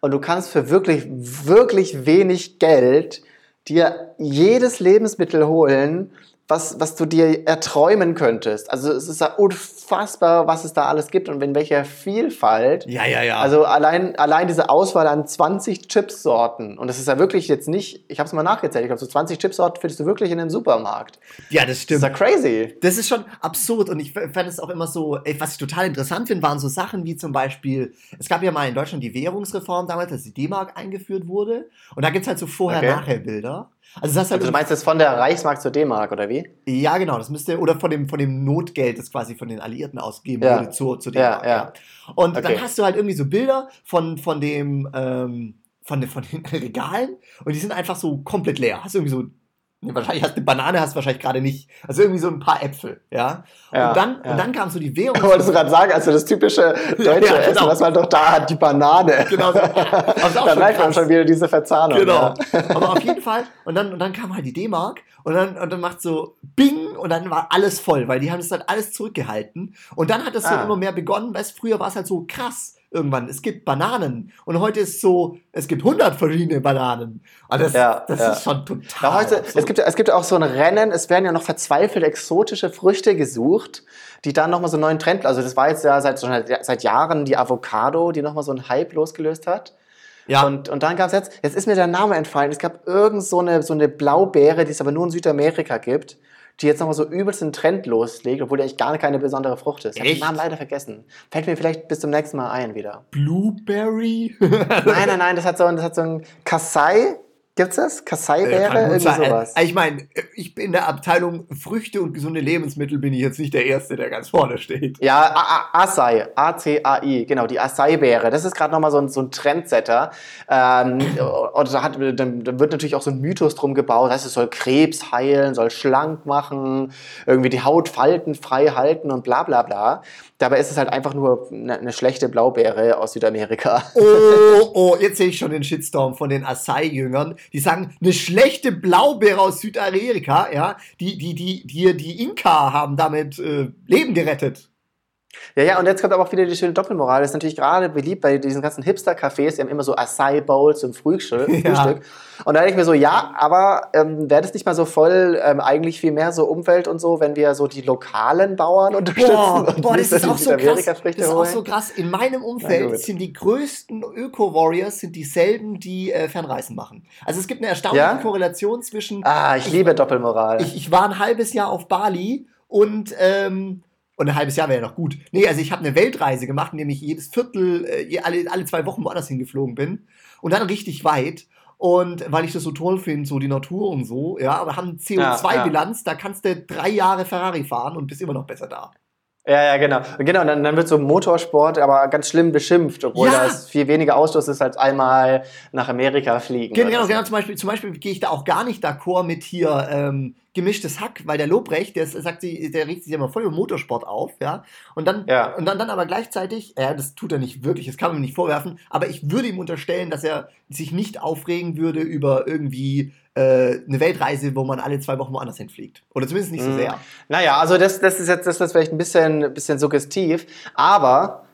und du kannst für wirklich, wirklich wenig Geld dir jedes Lebensmittel holen, was, was du dir erträumen könntest. Also es ist ja unfassbar, was es da alles gibt und in welcher Vielfalt. Ja, ja, ja. Also allein, allein diese Auswahl an 20 Chipsorten. Und das ist ja wirklich jetzt nicht, ich habe es mal nachgezählt, ich glaube, so 20 Chipsorten findest du wirklich in den Supermarkt. Ja, das stimmt. Das ist ja crazy. Das ist schon absurd und ich fand es auch immer so, was ich total interessant finde, waren so Sachen wie zum Beispiel, es gab ja mal in Deutschland die Währungsreform damals, als die D-Mark eingeführt wurde. Und da gibt es halt so Vorher-Nachher-Bilder. Also, das halt also du meinst das von der Reichsmark zur D-Mark, oder wie? Ja, genau. Das müsste, oder von dem, von dem Notgeld, das quasi von den Alliierten ausgegeben ja. wurde zur, zur D-Mark. Ja, ja. Und okay. dann hast du halt irgendwie so Bilder von, von dem, ähm, von, den, von den <laughs> Regalen und die sind einfach so komplett leer. Hast du irgendwie so Nee, wahrscheinlich hast du eine Banane, hast du wahrscheinlich gerade nicht. Also irgendwie so ein paar Äpfel, ja. ja und dann, ja. und dann kam so die Währung. Wolltest du gerade sagen, also das typische <laughs> deutsche ja, genau. Essen, was man doch da hat, die Banane. Genau. So. <laughs> Also da merkt man schon wieder diese Verzahnung. Genau. <laughs> Aber auf jeden Fall. Und dann, und dann kam halt die D-Mark und dann, und dann macht so Bing und dann war alles voll, weil die haben das dann alles zurückgehalten. Und dann hat es so ah. immer mehr begonnen, weißt früher war es halt so krass irgendwann. Es gibt Bananen. Und heute ist so, es gibt 100 verschiedene Bananen. Und das, ja, das ja. ist schon total. Ja, heute, es, gibt, es gibt auch so ein Rennen, es werden ja noch verzweifelt exotische Früchte gesucht, die dann nochmal so einen neuen Trend, also das war jetzt ja seit, seit Jahren die Avocado, die nochmal so einen Hype losgelöst hat. Ja. Und, und dann gab es jetzt, jetzt ist mir der Name entfallen, es gab irgend so eine, so eine Blaubeere, die es aber nur in Südamerika gibt die jetzt nochmal so übelst einen Trend loslegt, obwohl die eigentlich gar keine besondere Frucht ist. Ich habe den Namen leider vergessen. Fällt mir vielleicht bis zum nächsten Mal ein wieder. Blueberry? nein, nein, nein, das hat so, das hat so ein Kasai Gibt's das? Kassai-Beere? Äh, Irgendwie sowas. Ich meine, ich bin in der Abteilung Früchte und gesunde Lebensmittel bin ich jetzt nicht der Erste, der ganz vorne steht. Ja, Acai, A-C-A-I, genau, die Acai-Beere. Das ist gerade nochmal so ein, so ein Trendsetter. Ähm, und da, hat, da wird natürlich auch so ein Mythos drum gebaut. Das heißt, es soll Krebs heilen, soll schlank machen, irgendwie die Haut faltenfrei halten und bla bla bla. Dabei ist es halt einfach nur eine, eine schlechte Blaubeere aus Südamerika. Oh, <laughs> oh, jetzt sehe ich schon den Shitstorm von den Acai-Jüngern. Die sagen, eine schlechte Blaubeere aus Südamerika, ja, die, die, die, die, die Inka haben damit äh, Leben gerettet. Ja, ja, und jetzt kommt aber auch wieder die schöne Doppelmoral. Das ist natürlich gerade beliebt bei diesen ganzen Hipster-Cafés, die haben immer so Acai Bowls zum Frühstück. <laughs> Ja. Und da denke ich mir so, ja, aber ähm, wäre das nicht mal so voll ähm, eigentlich viel mehr so Umwelt und so, wenn wir so die lokalen Bauern unterstützen? Boah, boah das, ist auch so krass. das ist auch so krass. In meinem Umfeld sind die größten Öko-Warriors sind dieselben, die äh, Fernreisen machen. Also es gibt eine erstaunliche ja? Korrelation zwischen. Ah, ich, ich liebe Doppelmoral. Ich, ich war ein halbes Jahr auf Bali und ähm, und ein halbes Jahr wäre ja noch gut. Nee, also ich habe eine Weltreise gemacht, in dem ich jedes Viertel, äh, alle, alle zwei Wochen woanders hingeflogen bin. Und dann richtig weit. Und weil ich das so toll finde, so die Natur und so, ja, aber haben CO2-Bilanz, ja, ja. da kannst du drei Jahre Ferrari fahren und bist immer noch besser da. Ja, ja, genau. Genau, dann, dann wird so Motorsport aber ganz schlimm beschimpft, obwohl ja. das viel weniger Ausstoß ist als einmal nach Amerika fliegen. Genau, genau, genau. Zum Beispiel, zum Beispiel gehe ich da auch gar nicht d'accord mit hier ähm, gemischtes Hack, weil der Lobrecht, der sagt sie, der regt sich immer voll über Motorsport auf, ja. Und dann, ja. und dann, dann aber gleichzeitig, ja, das tut er nicht wirklich, das kann man ihm nicht vorwerfen, aber ich würde ihm unterstellen, dass er sich nicht aufregen würde über irgendwie äh, eine Weltreise, wo man alle zwei Wochen woanders hinfliegt. Oder zumindest nicht so mhm. sehr. Naja, also das, das ist jetzt das ist vielleicht ein bisschen, bisschen suggestiv, aber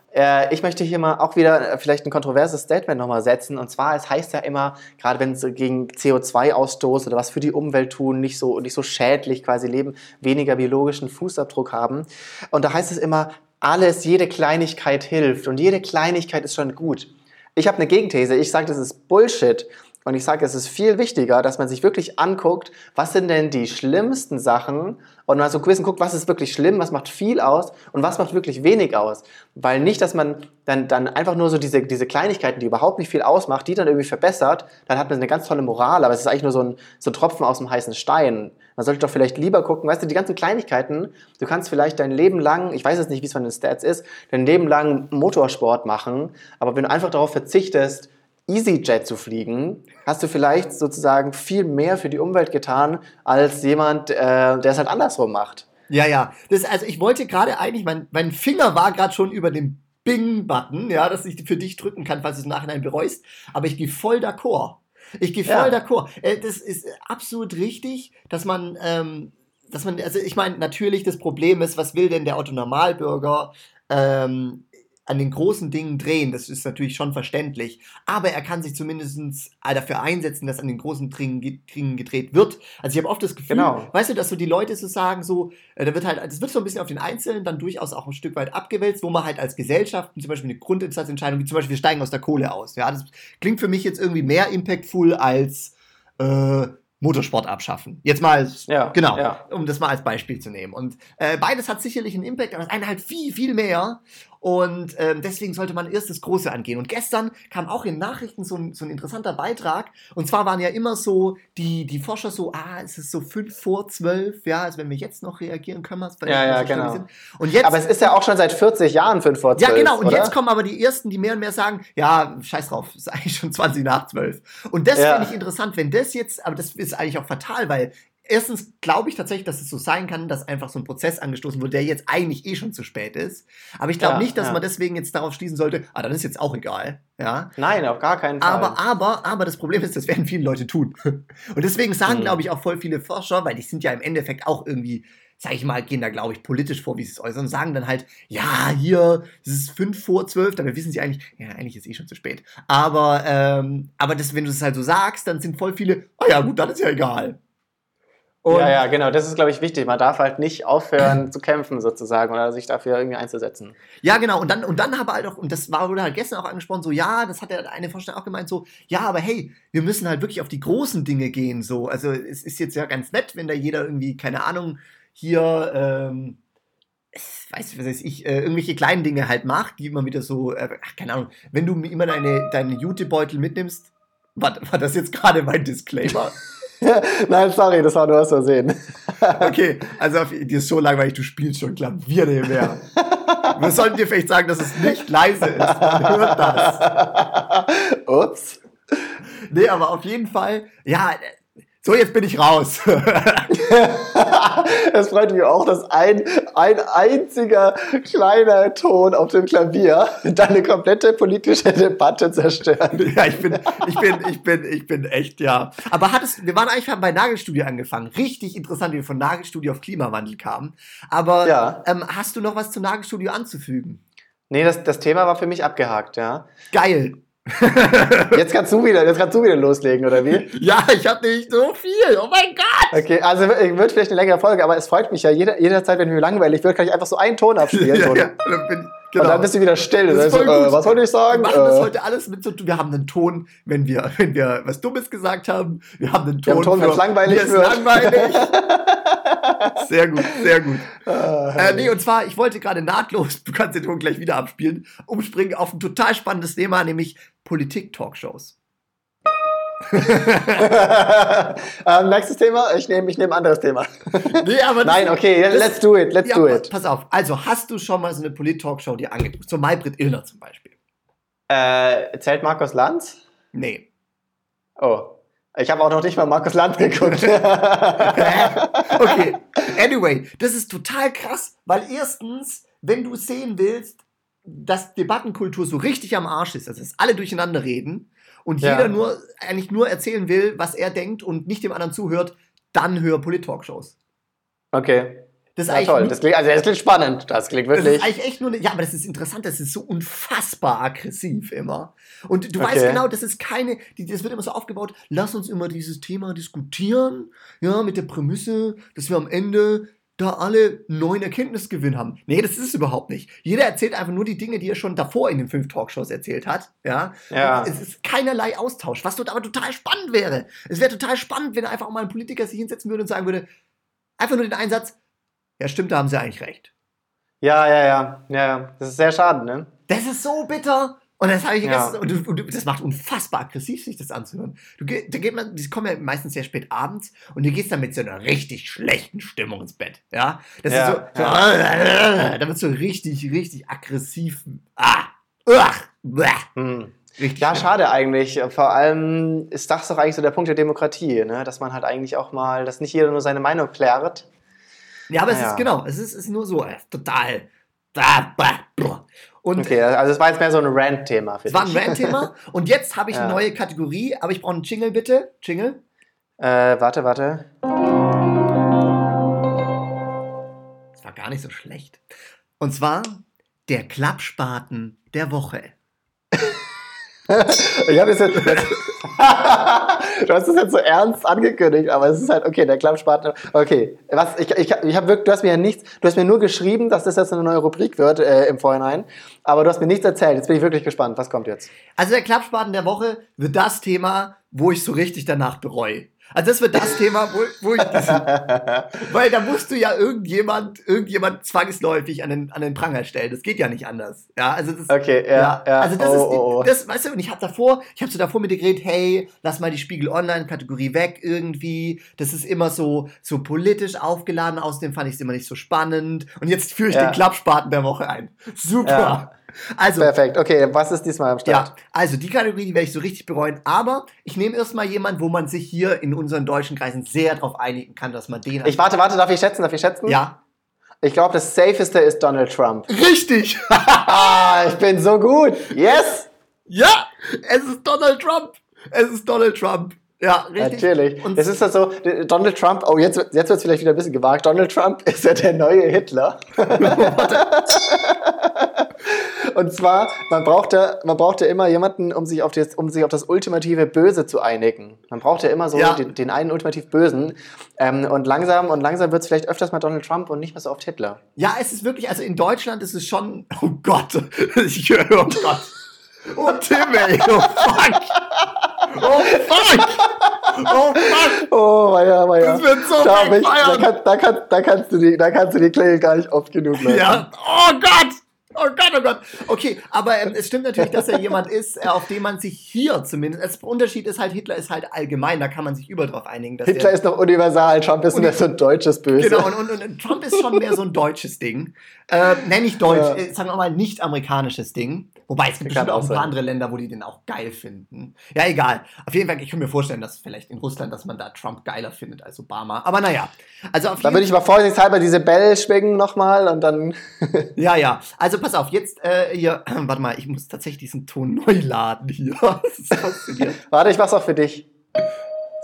ich möchte hier mal auch wieder vielleicht ein kontroverses Statement nochmal setzen. Und zwar, es heißt ja immer, gerade wenn sie gegen CO2-Ausstoß oder was für die Umwelt tun, nicht so, nicht so schädlich quasi leben, weniger biologischen Fußabdruck haben. Und da heißt es immer, alles, jede Kleinigkeit hilft und jede Kleinigkeit ist schon gut. Ich habe eine Gegenthese. Ich sage, das ist Bullshit. Und ich sage, es ist viel wichtiger, dass man sich wirklich anguckt, was sind denn die schlimmsten Sachen und mal so ein guckt, was ist wirklich schlimm, was macht viel aus und was macht wirklich wenig aus. Weil nicht, dass man dann, dann einfach nur so diese, diese Kleinigkeiten, die überhaupt nicht viel ausmacht, die dann irgendwie verbessert, dann hat man eine ganz tolle Moral, aber es ist eigentlich nur so ein, so ein Tropfen aus dem heißen Stein. Man sollte doch vielleicht lieber gucken, weißt du, die ganzen Kleinigkeiten, du kannst vielleicht dein Leben lang, ich weiß jetzt nicht, wie es von den Stats ist, dein Leben lang Motorsport machen, aber wenn du einfach darauf verzichtest, EasyJet zu fliegen, hast du vielleicht sozusagen viel mehr für die Umwelt getan, als jemand, äh, der es halt andersrum macht. Ja, ja. Das, also ich wollte gerade eigentlich, mein, mein Finger war gerade schon über dem Bing-Button, ja, dass ich für dich drücken kann, falls du es im Nachhinein bereust. Aber ich gehe voll d'accord. Ich gehe voll ja. d'accord. Äh, das ist absolut richtig, dass man, ähm, dass man, also ich meine, natürlich das Problem ist, was will denn der Autonormalbürger? Ähm, an den großen Dingen drehen, das ist natürlich schon verständlich, aber er kann sich zumindest dafür einsetzen, dass an den großen Dingen gedreht wird. Also ich habe oft das Gefühl, genau. weißt du, dass so die Leute so sagen, so, äh, da wird halt, das wird so ein bisschen auf den Einzelnen dann durchaus auch ein Stück weit abgewälzt, wo man halt als Gesellschaft zum Beispiel eine Grundsatzentscheidung, wie zum Beispiel wir steigen aus der Kohle aus. Ja, das klingt für mich jetzt irgendwie mehr impactful als äh, Motorsport abschaffen. Jetzt mal, ja, genau, ja. um das mal als Beispiel zu nehmen. Und äh, beides hat sicherlich einen Impact, aber das eine halt viel, viel mehr. Und ähm, deswegen sollte man erst das Große angehen. Und gestern kam auch in Nachrichten so ein, so ein interessanter Beitrag. Und zwar waren ja immer so die, die Forscher so, ah, es ist so fünf vor zwölf, ja, also wenn wir jetzt noch reagieren, können wir es vielleicht Ja, ja, genau. Sind. Und jetzt, aber es ist ja auch schon seit 40 Jahren fünf vor zwölf. Ja, genau. Und oder? jetzt kommen aber die ersten, die mehr und mehr sagen, ja, scheiß drauf, es ist <laughs> eigentlich schon 20 nach zwölf. Und das ja. finde ich interessant, wenn das jetzt, aber das ist eigentlich auch fatal, weil erstens glaube ich tatsächlich, dass es so sein kann, dass einfach so ein Prozess angestoßen wurde, der jetzt eigentlich eh schon zu spät ist. Aber ich glaube ja, nicht, dass ja. man deswegen jetzt darauf schließen sollte, ah, dann ist jetzt auch egal. Ja? Nein, auf gar keinen Fall. Aber, aber, aber das Problem ist, das werden viele Leute tun. <laughs> Und deswegen sagen, mhm. glaube ich, auch voll viele Forscher, weil die sind ja im Endeffekt auch irgendwie sag ich mal, gehen da, glaube ich, politisch vor, wie sie es äußern, sagen dann halt, ja, hier, es ist fünf vor zwölf, dabei wissen sie eigentlich, ja, eigentlich ist eh schon zu spät. Aber, ähm, aber das, wenn du es halt so sagst, dann sind voll viele, ah oh ja, gut, dann ist ja egal. Und ja, ja, genau, das ist, glaube ich, wichtig. Man darf halt nicht aufhören zu kämpfen sozusagen oder sich dafür irgendwie einzusetzen. Ja, genau. Und dann, und dann habe halt auch, und das war, wurde halt gestern auch angesprochen, so, ja, das hat der eine Vorstand auch gemeint, so, ja, aber hey, wir müssen halt wirklich auf die großen Dinge gehen, so. Also, es ist jetzt ja ganz nett, wenn da jeder irgendwie, keine Ahnung, hier, ähm, weiß, was weiß ich, äh, irgendwelche kleinen Dinge halt macht, die immer wieder so, äh, ach, keine Ahnung, wenn du immer deine, deine Jutebeutel mitnimmst, war, war das jetzt gerade mein Disclaimer? <laughs> <laughs> Nein, sorry, das war nur aus Versehen. <laughs> okay, also dir ist so langweilig, du spielst schon Klavier nebenher. Wir sollten dir vielleicht sagen, dass es nicht leise ist. Man hört das. <laughs> Ups. Nee, aber auf jeden Fall, ja, so, jetzt bin ich raus. <laughs> es freut mich auch, dass ein, ein einziger kleiner Ton auf dem Klavier deine komplette politische Debatte zerstört. Ja, ich bin, ich bin, ich bin, ich bin echt, ja. Aber hattest, wir waren eigentlich bei Nagelstudio angefangen. Richtig interessant, wie wir von Nagelstudio auf Klimawandel kamen. Aber ja. ähm, hast du noch was zu Nagelstudio anzufügen? Nee, das, das Thema war für mich abgehakt, ja. Geil. Jetzt kannst du wieder, jetzt kannst du wieder loslegen, oder wie? <laughs> Ja, ich habe nicht so viel. Oh mein Gott! Okay, also wird vielleicht eine längere Folge, aber es freut mich ja jeder, jederzeit, wenn mir langweilig wird, kann ich einfach so einen Ton abspielen. <laughs> ja, ja, dann bin, genau. Und dann bist du wieder still. Ist äh, was wollte ich sagen? Wir machen äh, das heute alles mit so Wir haben einen Ton, wenn wir, <laughs> wenn wir was Dummes gesagt haben. Wir haben einen Ton, Ton wenn es langweilig wird. langweilig. <laughs> sehr gut, sehr gut. Ah, äh, nee, und zwar, ich wollte gerade nahtlos, du kannst den Ton gleich wieder abspielen, umspringen auf ein total spannendes Thema, nämlich Politik-Talkshows. <laughs> ähm, nächstes Thema, ich nehme ich nehm ein anderes Thema. <laughs> nee, aber Nein, okay, das, let's do it, let's ja, do it. Pass auf, also hast du schon mal so eine Polit-Talkshow dir angeguckt? So Maybrit Illner zum Beispiel. Äh, zählt Markus Lanz? Nee. Oh. Ich habe auch noch nicht mal Markus Lanz geguckt. <laughs> okay. Anyway, das ist total krass, weil erstens, wenn du sehen willst, dass Debattenkultur so richtig am Arsch ist, also dass alle durcheinander reden und ja. jeder nur eigentlich nur erzählen will, was er denkt und nicht dem anderen zuhört, dann hör Polit-Talkshows. Okay. Das ist ja, toll. Das klingt, also das klingt spannend. Das klingt wirklich. Das ist eigentlich echt nur eine, ja, aber das ist interessant. Das ist so unfassbar aggressiv immer. Und du okay. weißt genau, das ist keine, das wird immer so aufgebaut. Lass uns immer dieses Thema diskutieren, ja, mit der Prämisse, dass wir am Ende da alle neuen Erkenntnisgewinn haben. Nee, das ist es überhaupt nicht. Jeder erzählt einfach nur die Dinge, die er schon davor in den fünf Talkshows erzählt hat. Ja. ja. Es ist keinerlei Austausch, was dort aber total spannend wäre. Es wäre total spannend, wenn einfach mal ein Politiker sich hinsetzen würde und sagen würde, einfach nur den Einsatz, ja stimmt, da haben sie eigentlich recht. Ja, ja, ja, ja, ja. Das ist sehr schade, ne? Das ist so bitter. Und das habe ich ja. und, du, und, das macht unfassbar aggressiv, sich das anzuhören. Du, da geht man, die kommen ja meistens sehr spät abends und du gehst dann mit so einer richtig schlechten Stimmung ins Bett. Ja, das ja, ist so, so ja. <laughs> da wird so richtig, richtig aggressiv. Ah, ach, hm. Richtig ja, schade eigentlich. Vor allem ist das doch eigentlich so der Punkt der Demokratie, ne? dass man halt eigentlich auch mal, dass nicht jeder nur seine Meinung klärt. Ja, aber naja. es ist genau, es ist, ist nur so, total. Und okay, also es war jetzt mehr so ein Rant-Thema für Es war ein Rant-Thema. Und jetzt habe ich <laughs> ja. eine neue Kategorie, aber ich brauche einen Jingle bitte. Jingle. Äh, warte, warte. Das war gar nicht so schlecht. Und zwar Der Klappspaten der Woche. <laughs> ich habe jetzt, jetzt <laughs> du hast es jetzt so ernst angekündigt, aber es ist halt okay, der Klappspaten. Okay, was ich, ich, ich habe du hast mir ja nichts, du hast mir nur geschrieben, dass das jetzt eine neue Rubrik wird äh, im Vorhinein, aber du hast mir nichts erzählt. Jetzt bin ich wirklich gespannt, was kommt jetzt? Also der Klappspaten der Woche wird das Thema, wo ich so richtig danach bereue. Also das wird das Thema, wo, wo ich diesen, <laughs> weil da musst du ja irgendjemand, irgendjemand zwangsläufig an den, an den Pranger stellen. Das geht ja nicht anders. Ja, also das, okay, ja, ja. Also das oh, ist, oh, oh. das, weißt du, und ich habe davor, ich habe so davor mit dir geredet, hey, lass mal die Spiegel Online Kategorie weg irgendwie. Das ist immer so, so politisch aufgeladen. Außerdem fand ich es immer nicht so spannend. Und jetzt führe ich ja. den Klappspaten der Woche ein. Super. Ja. Also, Perfekt, okay, was ist diesmal am Start? Ja, also die Kategorie, die werde ich so richtig bereuen, aber ich nehme erstmal jemanden, wo man sich hier in unseren deutschen Kreisen sehr darauf einigen kann, dass man den. Ich warte, warte, darf ich schätzen? Darf ich schätzen? Ja. Ich glaube, das safeste ist Donald Trump. Richtig! <laughs> ich bin so gut. Yes! Ja, es ist Donald Trump. Es ist Donald Trump. Ja, richtig. Natürlich. Und es ist das so, Donald Trump, oh, jetzt, jetzt wird es vielleicht wieder ein bisschen gewagt. Donald Trump <laughs> ist ja der neue Hitler. <laughs> Und zwar, man braucht, ja, man braucht ja immer jemanden, um sich, auf das, um sich auf das ultimative Böse zu einigen. Man braucht ja immer so ja. Den, den, einen ultimativ Bösen. Ähm, und langsam und langsam wird es vielleicht öfters mal Donald Trump und nicht mehr so oft Hitler. Ja, es ist wirklich, also in Deutschland ist es schon, oh Gott, <laughs> ich höre, oh Gott. Oh Tim, ey, oh fuck. Oh fuck! Oh fuck! Oh, ja, ja. Das wird so da, ich, da, kann, da, kann, da, kannst du die, da kannst du die Klingel gar nicht oft genug lassen. Ja, oh Gott! Oh Gott, oh Gott. Okay, aber ähm, es stimmt natürlich, dass er jemand ist, äh, auf den man sich hier zumindest. Der Unterschied ist halt, Hitler ist halt allgemein, da kann man sich überall drauf einigen. Hitler ist noch universal, Trump ist mehr so ein deutsches Böse. Genau, und, und, und, Trump ist schon mehr so ein deutsches Ding. Äh, nenn ich deutsch, ja. äh, sagen wir mal nicht amerikanisches Ding. Wobei es gibt bestimmt auch ein paar sein. andere Länder, wo die den auch geil finden. Ja, egal. Auf jeden Fall, ich kann mir vorstellen, dass vielleicht in Russland, dass man da Trump geiler findet als Obama. Aber naja. Also auf da würde ich mal vorsichtshalber diese Bell schwingen nochmal und dann. ja, ja. Also pass auf, jetzt äh, hier, <clears throat> warte mal, ich muss tatsächlich diesen Ton neu laden hier. <laughs> Das ist faszinierend. warte, ich mach's auch für dich.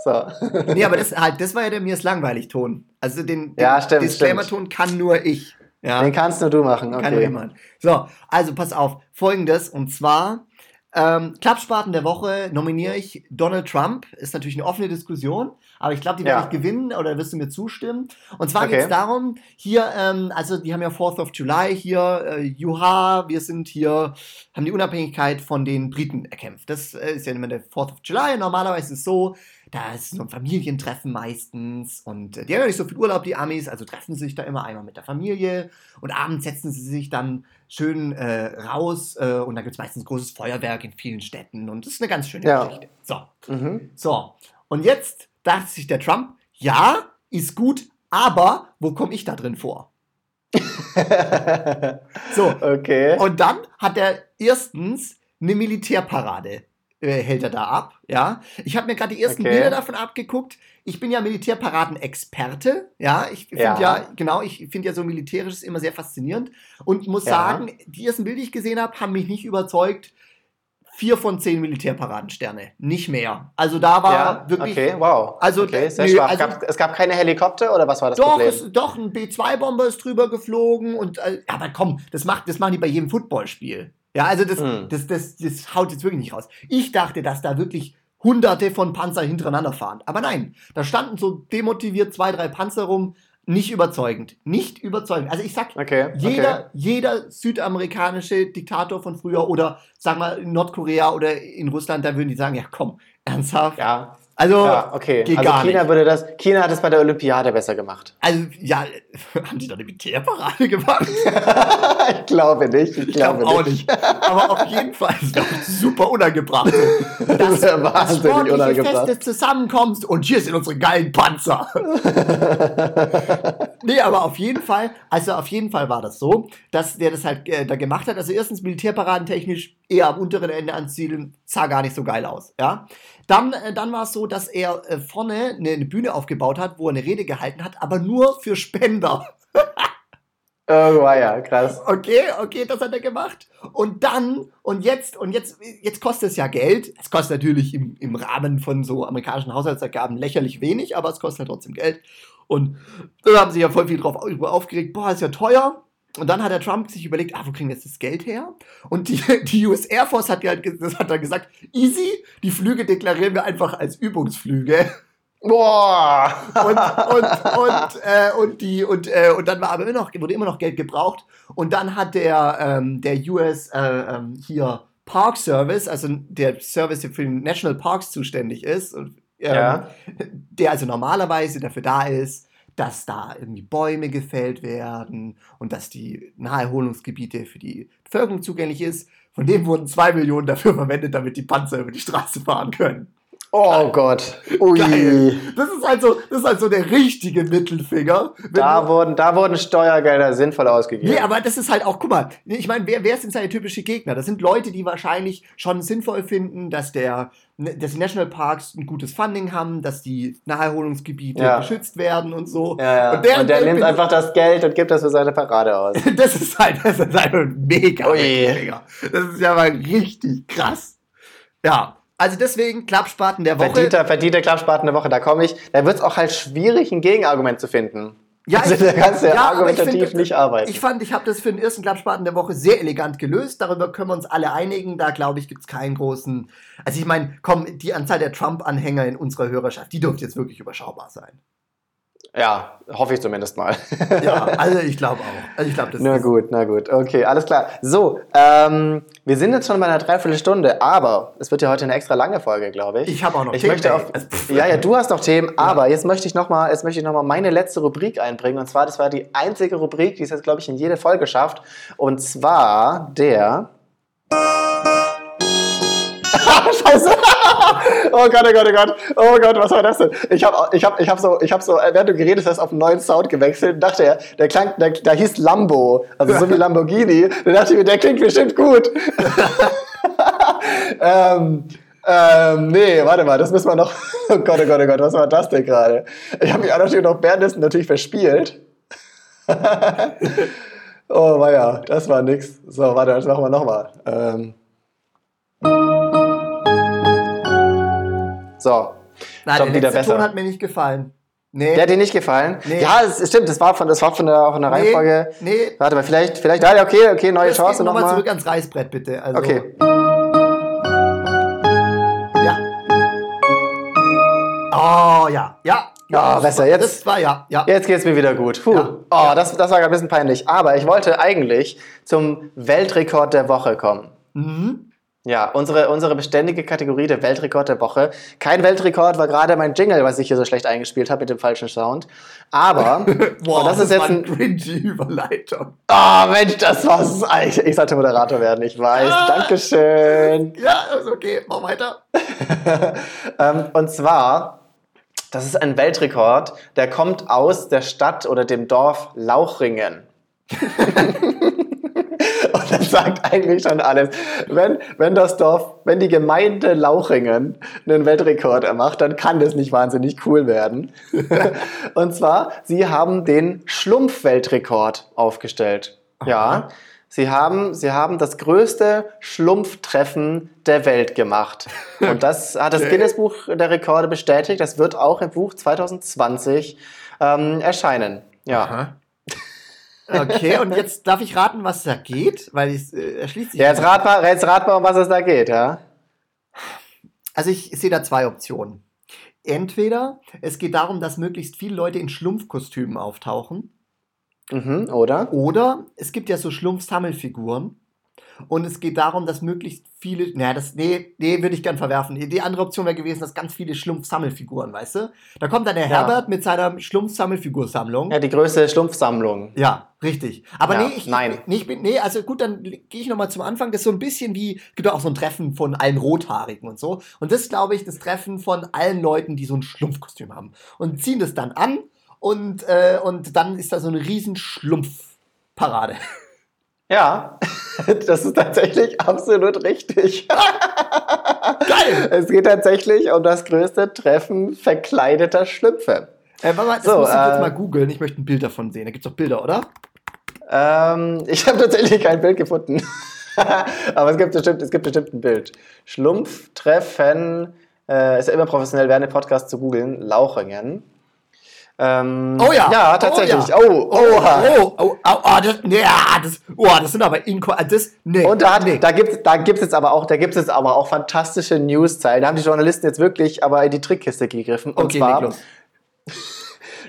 So. nee, aber das halt, das war ja der mir ist langweilig Ton. Also den, den ja, Disclaimer-Ton kann nur ich. Ja. Den kannst nur du machen, okay. Kann nur jemand. So, also pass auf, folgendes, und zwar, ähm, Klappspaten der Woche nominiere ich Donald Trump. Ist natürlich eine offene Diskussion, aber ich glaube, die werde ja. ich gewinnen oder wirst du mir zustimmen. Und zwar okay. geht es darum, hier, ähm, also die haben ja 4th of July hier, äh, Juha, wir sind hier, haben die Unabhängigkeit von den Briten erkämpft. Das äh, ist ja immer der 4th of July. Normalerweise ist es so, da ist so ein Familientreffen meistens und äh, die haben ja nicht so viel Urlaub, die Amis, also treffen sie sich da immer einmal mit der Familie und abends setzen sie sich dann schön äh, raus äh, und da gibt es meistens großes Feuerwerk in vielen Städten und das ist eine ganz schöne ja. Geschichte. So. Mhm. so, und jetzt dachte sich der Trump, ja, ist gut, aber wo komme ich da drin vor? <laughs> so, okay. Und dann hat er erstens eine Militärparade äh, hält er da ab, ja. Ich habe mir gerade die ersten okay. Bilder davon abgeguckt. Ich bin ja Militärparaden-Experte, ja. Ich finde ja. ja. genau, ich finde ja so militärisches immer sehr faszinierend und muss ja. sagen, die ersten Bilder, die ich gesehen habe, haben mich nicht überzeugt. Vier von zehn Militärparadensterne, nicht mehr. Also da war ja, wirklich. Okay, wow. Also, okay, sehr nö, also gab, es gab keine Helikopter oder was war das doch, Problem? Es, doch, ein B-2-Bomber ist drüber geflogen und äh, aber komm, das macht, das machen die bei jedem Footballspiel. Ja, also das, mhm. das, das, das haut jetzt wirklich nicht raus. Ich dachte, dass da wirklich hunderte von Panzer hintereinander fahren. Aber nein, da standen so demotiviert zwei, drei Panzer rum. Nicht überzeugend. Nicht überzeugend. Also ich sag, okay, jeder, okay. jeder südamerikanische Diktator von früher oder sag mal in Nordkorea oder in Russland, da würden die sagen, ja komm, ernsthaft. Ja, also, ja, okay. Geht also gar China nicht. würde das, China hat es bei der Olympiade besser gemacht. Also, ja, <laughs> haben die da eine Militärparade gemacht? <laughs> ich glaube nicht. Ich, ich glaube glaub auch nicht. Aber auf jeden Fall ist das <laughs> super unangebracht. Das, das ist ja wahnsinnig unangebracht. Fest des Zusammenkommst und hier sind unsere geilen Panzer. nee, aber auf jeden Fall, also auf jeden Fall war das so, dass der das halt äh, da gemacht hat. Also erstens militärparadentechnisch eher am unteren Ende ansiedeln, sah gar nicht so geil aus. Ja, dann, äh, dann war es so, dass er äh, vorne eine, eine, Bühne aufgebaut hat, wo er eine Rede gehalten hat, aber nur für Spender. <laughs> oh, ja, krass. Okay, okay, das hat er gemacht. Und dann, und jetzt, und jetzt, jetzt kostet es ja Geld. Es kostet natürlich im, im Rahmen von so amerikanischen Haushaltsergaben lächerlich wenig, aber es kostet halt trotzdem Geld. Und da haben sich ja voll viel drauf aufgeregt. Boah, ist ja teuer. Und dann hat der Trump sich überlegt, ah, wo kriegen wir jetzt das Geld her? Und die, <laughs> die US Air Force hat, halt, das hat dann gesagt, easy, die Flüge deklarieren wir einfach als Übungsflüge. Boah! Und, und, <laughs> und, äh, und, die, und, äh, und dann war aber immer noch, wurde immer noch Geld gebraucht. Und dann hat der, ähm, der US äh, ähm, hier Park Service, also der Service, der für den National Parks zuständig ist, ähm, ja. der also normalerweise dafür da ist, dass da irgendwie Bäume gefällt werden und dass die Naherholungsgebiete für die Bevölkerung zugänglich ist. Von dem wurden zwei Millionen dafür verwendet, damit die Panzer über die Straße fahren können. Oh. Gott. Ui. Geil. Das ist also, das ist also der richtige Mittelfinger. Da wurden, da wurden Steuergelder sinnvoll ausgegeben. Nee, aber das ist halt auch, guck mal, ich meine, wer, wer sind seine typische Gegner? Das sind Leute, die wahrscheinlich schon sinnvoll finden, dass der, dass die Nationalparks ein gutes Funding haben, dass die Naherholungsgebiete ja. geschützt werden und so. Ja, ja. Und, der, und der nimmt einfach das Geld und gibt das für seine Parade aus. <laughs> das ist halt, das ist halt ein mega Mittelfinger. Das ist ja mal richtig krass. Ja, also deswegen Klappspaten der Woche. Verdienter, verdienter Klappspaten der Woche, da komme ich. Da wird es auch halt schwierig, ein Gegenargument zu finden. Ja, also, da kannst du ja, argumentativ find, nicht arbeiten. Ich fand, ich habe das für den ersten Klappspaten der Woche sehr elegant gelöst. Darüber können wir uns alle einigen. Da, glaube ich, gibt es keinen großen. Also ich meine, komm, die Anzahl der Trump-Anhänger in unserer Hörerschaft, die dürfte jetzt wirklich überschaubar sein. Ja, hoffe ich zumindest mal. <laughs> ja, also ich glaube auch. Also ich glaube, das Na gut, na gut. Okay, alles klar. So, ähm, wir sind jetzt schon bei einer Dreiviertelstunde, aber es wird ja heute eine extra lange Folge, glaube ich. Ich habe auch noch ich Themen. Möchte auf, ja, ja, du hast noch Themen, aber jetzt möchte ich nochmal, jetzt möchte ich noch mal meine letzte Rubrik einbringen. Und zwar, das war die einzige Rubrik, die es jetzt, glaube ich, in jede Folge schafft. Und zwar der <laughs> <laughs> Scheiße. <laughs> oh Gott, oh Gott, oh Gott. Oh Gott, was war das denn? Ich habe ich hab, ich hab so, ich hab so, während du geredet hast, auf einen neuen Sound gewechselt und dachte, der klang, der, der hieß Lambo. Also so wie <laughs> Lamborghini. Da dachte ich mir, der klingt bestimmt gut. <laughs> ähm, ähm, nee, warte mal, das müssen wir noch. Oh Gott, oh Gott, oh Gott, was war das denn gerade? Ich habe mich auch natürlich noch währenddessen natürlich verspielt. oh, ja, das war nix. So, warte, das machen wir nochmal. Ähm. So. Nein, Schon der wieder besser. Ton hat mir nicht gefallen. Nee. Der hat dir nicht gefallen? Nee. Ja, es stimmt, das war von, das war von der, auch in der nee, Reihenfolge. Nee. Warte mal, vielleicht, vielleicht, ja, okay, okay, neue das Chance nochmal. Nochmal zurück ans Reißbrett, bitte. Also, okay. Ja. Oh, ja, ja. Ja, oh, besser. Jetzt, das war ja. ja. Jetzt geht's mir wieder gut. Puh. Ja. Oh, ja. Das, das war ein bisschen peinlich. Aber ich wollte eigentlich zum Weltrekord der Woche kommen. Mhm. Ja, unsere, unsere beständige Kategorie der Weltrekord der Woche. Kein Weltrekord war gerade mein Jingle, was ich hier so schlecht eingespielt habe mit dem falschen Sound. Aber <laughs> Boah, das, das ist jetzt ein cringy Überleitung. Oh Mensch, das war's. Ich, ich sollte Moderator werden, ich weiß. Ah. Dankeschön. <laughs> Ja, ist okay. Mach weiter. <laughs> ähm, und zwar, das ist ein Weltrekord, der kommt aus der Stadt oder dem Dorf Lauchringen. Das sagt eigentlich schon alles. Wenn, wenn das Dorf, wenn die Gemeinde Lauchringen einen Weltrekord macht, dann kann das nicht wahnsinnig cool werden. <laughs> Und zwar, sie haben den Schlumpf-Weltrekord aufgestellt. Ja. Sie haben, sie haben das größte Schlumpftreffen der Welt gemacht. Und das hat das Guinness Buch der Rekorde bestätigt. Das wird auch im Buch 2020 ähm, erscheinen. Ja. Aha. Okay, und jetzt darf ich raten, was da geht, weil es äh, erschließt sich. Ja, jetzt rat, mal, jetzt rat mal, um was es da geht, ja. Also ich, ich sehe da zwei Optionen. Entweder es geht darum, dass möglichst viele Leute in Schlumpfkostümen auftauchen. Mhm, oder? Oder es gibt ja so Schlumpfsammelfiguren. Und es geht darum, dass möglichst viele, naja, das, nee, nee, würde ich gern verwerfen. Die andere Option wäre gewesen, dass ganz viele Schlumpfsammelfiguren, weißt du? Da kommt dann der ja. Herbert mit seiner Schlumpfsammelfigursammlung. Ja, die größte Schlumpfsammlung. Ja, richtig. Aber ja, nee, ich, nein. Nee, ich nee, also gut, dann gehe ich nochmal zum Anfang. Das ist so ein bisschen wie, gibt auch so ein Treffen von allen Rothaarigen und so. Und das glaube ich, das Treffen von allen Leuten, die so ein Schlumpfkostüm haben. Und ziehen das dann an und, äh, und dann ist da so eine riesen Schlumpfparade. Ja, <laughs> das ist tatsächlich absolut richtig. Geil! <laughs> Es geht tatsächlich um das größte Treffen verkleideter Schlüpfe. Äh, warte mal, das so, muss ich äh, jetzt mal googeln. Ich möchte ein Bild davon sehen. Da gibt es doch Bilder, oder? Ähm, <laughs> ich habe tatsächlich kein Bild gefunden. <laughs> Aber es gibt bestimmt, es gibt bestimmt ein Bild. Schlumpftreffen, äh, ist ja immer professionell, während dem Podcast zu googeln, Lauchringen. Ähm, oh ja. Ja, tatsächlich. Oh, ja. oh, oh, oh, oh, oh, oh, das, ja, das, oh, das sind aber Inko, das, nee. Und da, nee. da gibt da gibt's jetzt aber auch, da gibt es jetzt aber auch fantastische News-Zeilen. Da haben die Journalisten jetzt wirklich aber in die Trickkiste gegriffen. Und okay, zwar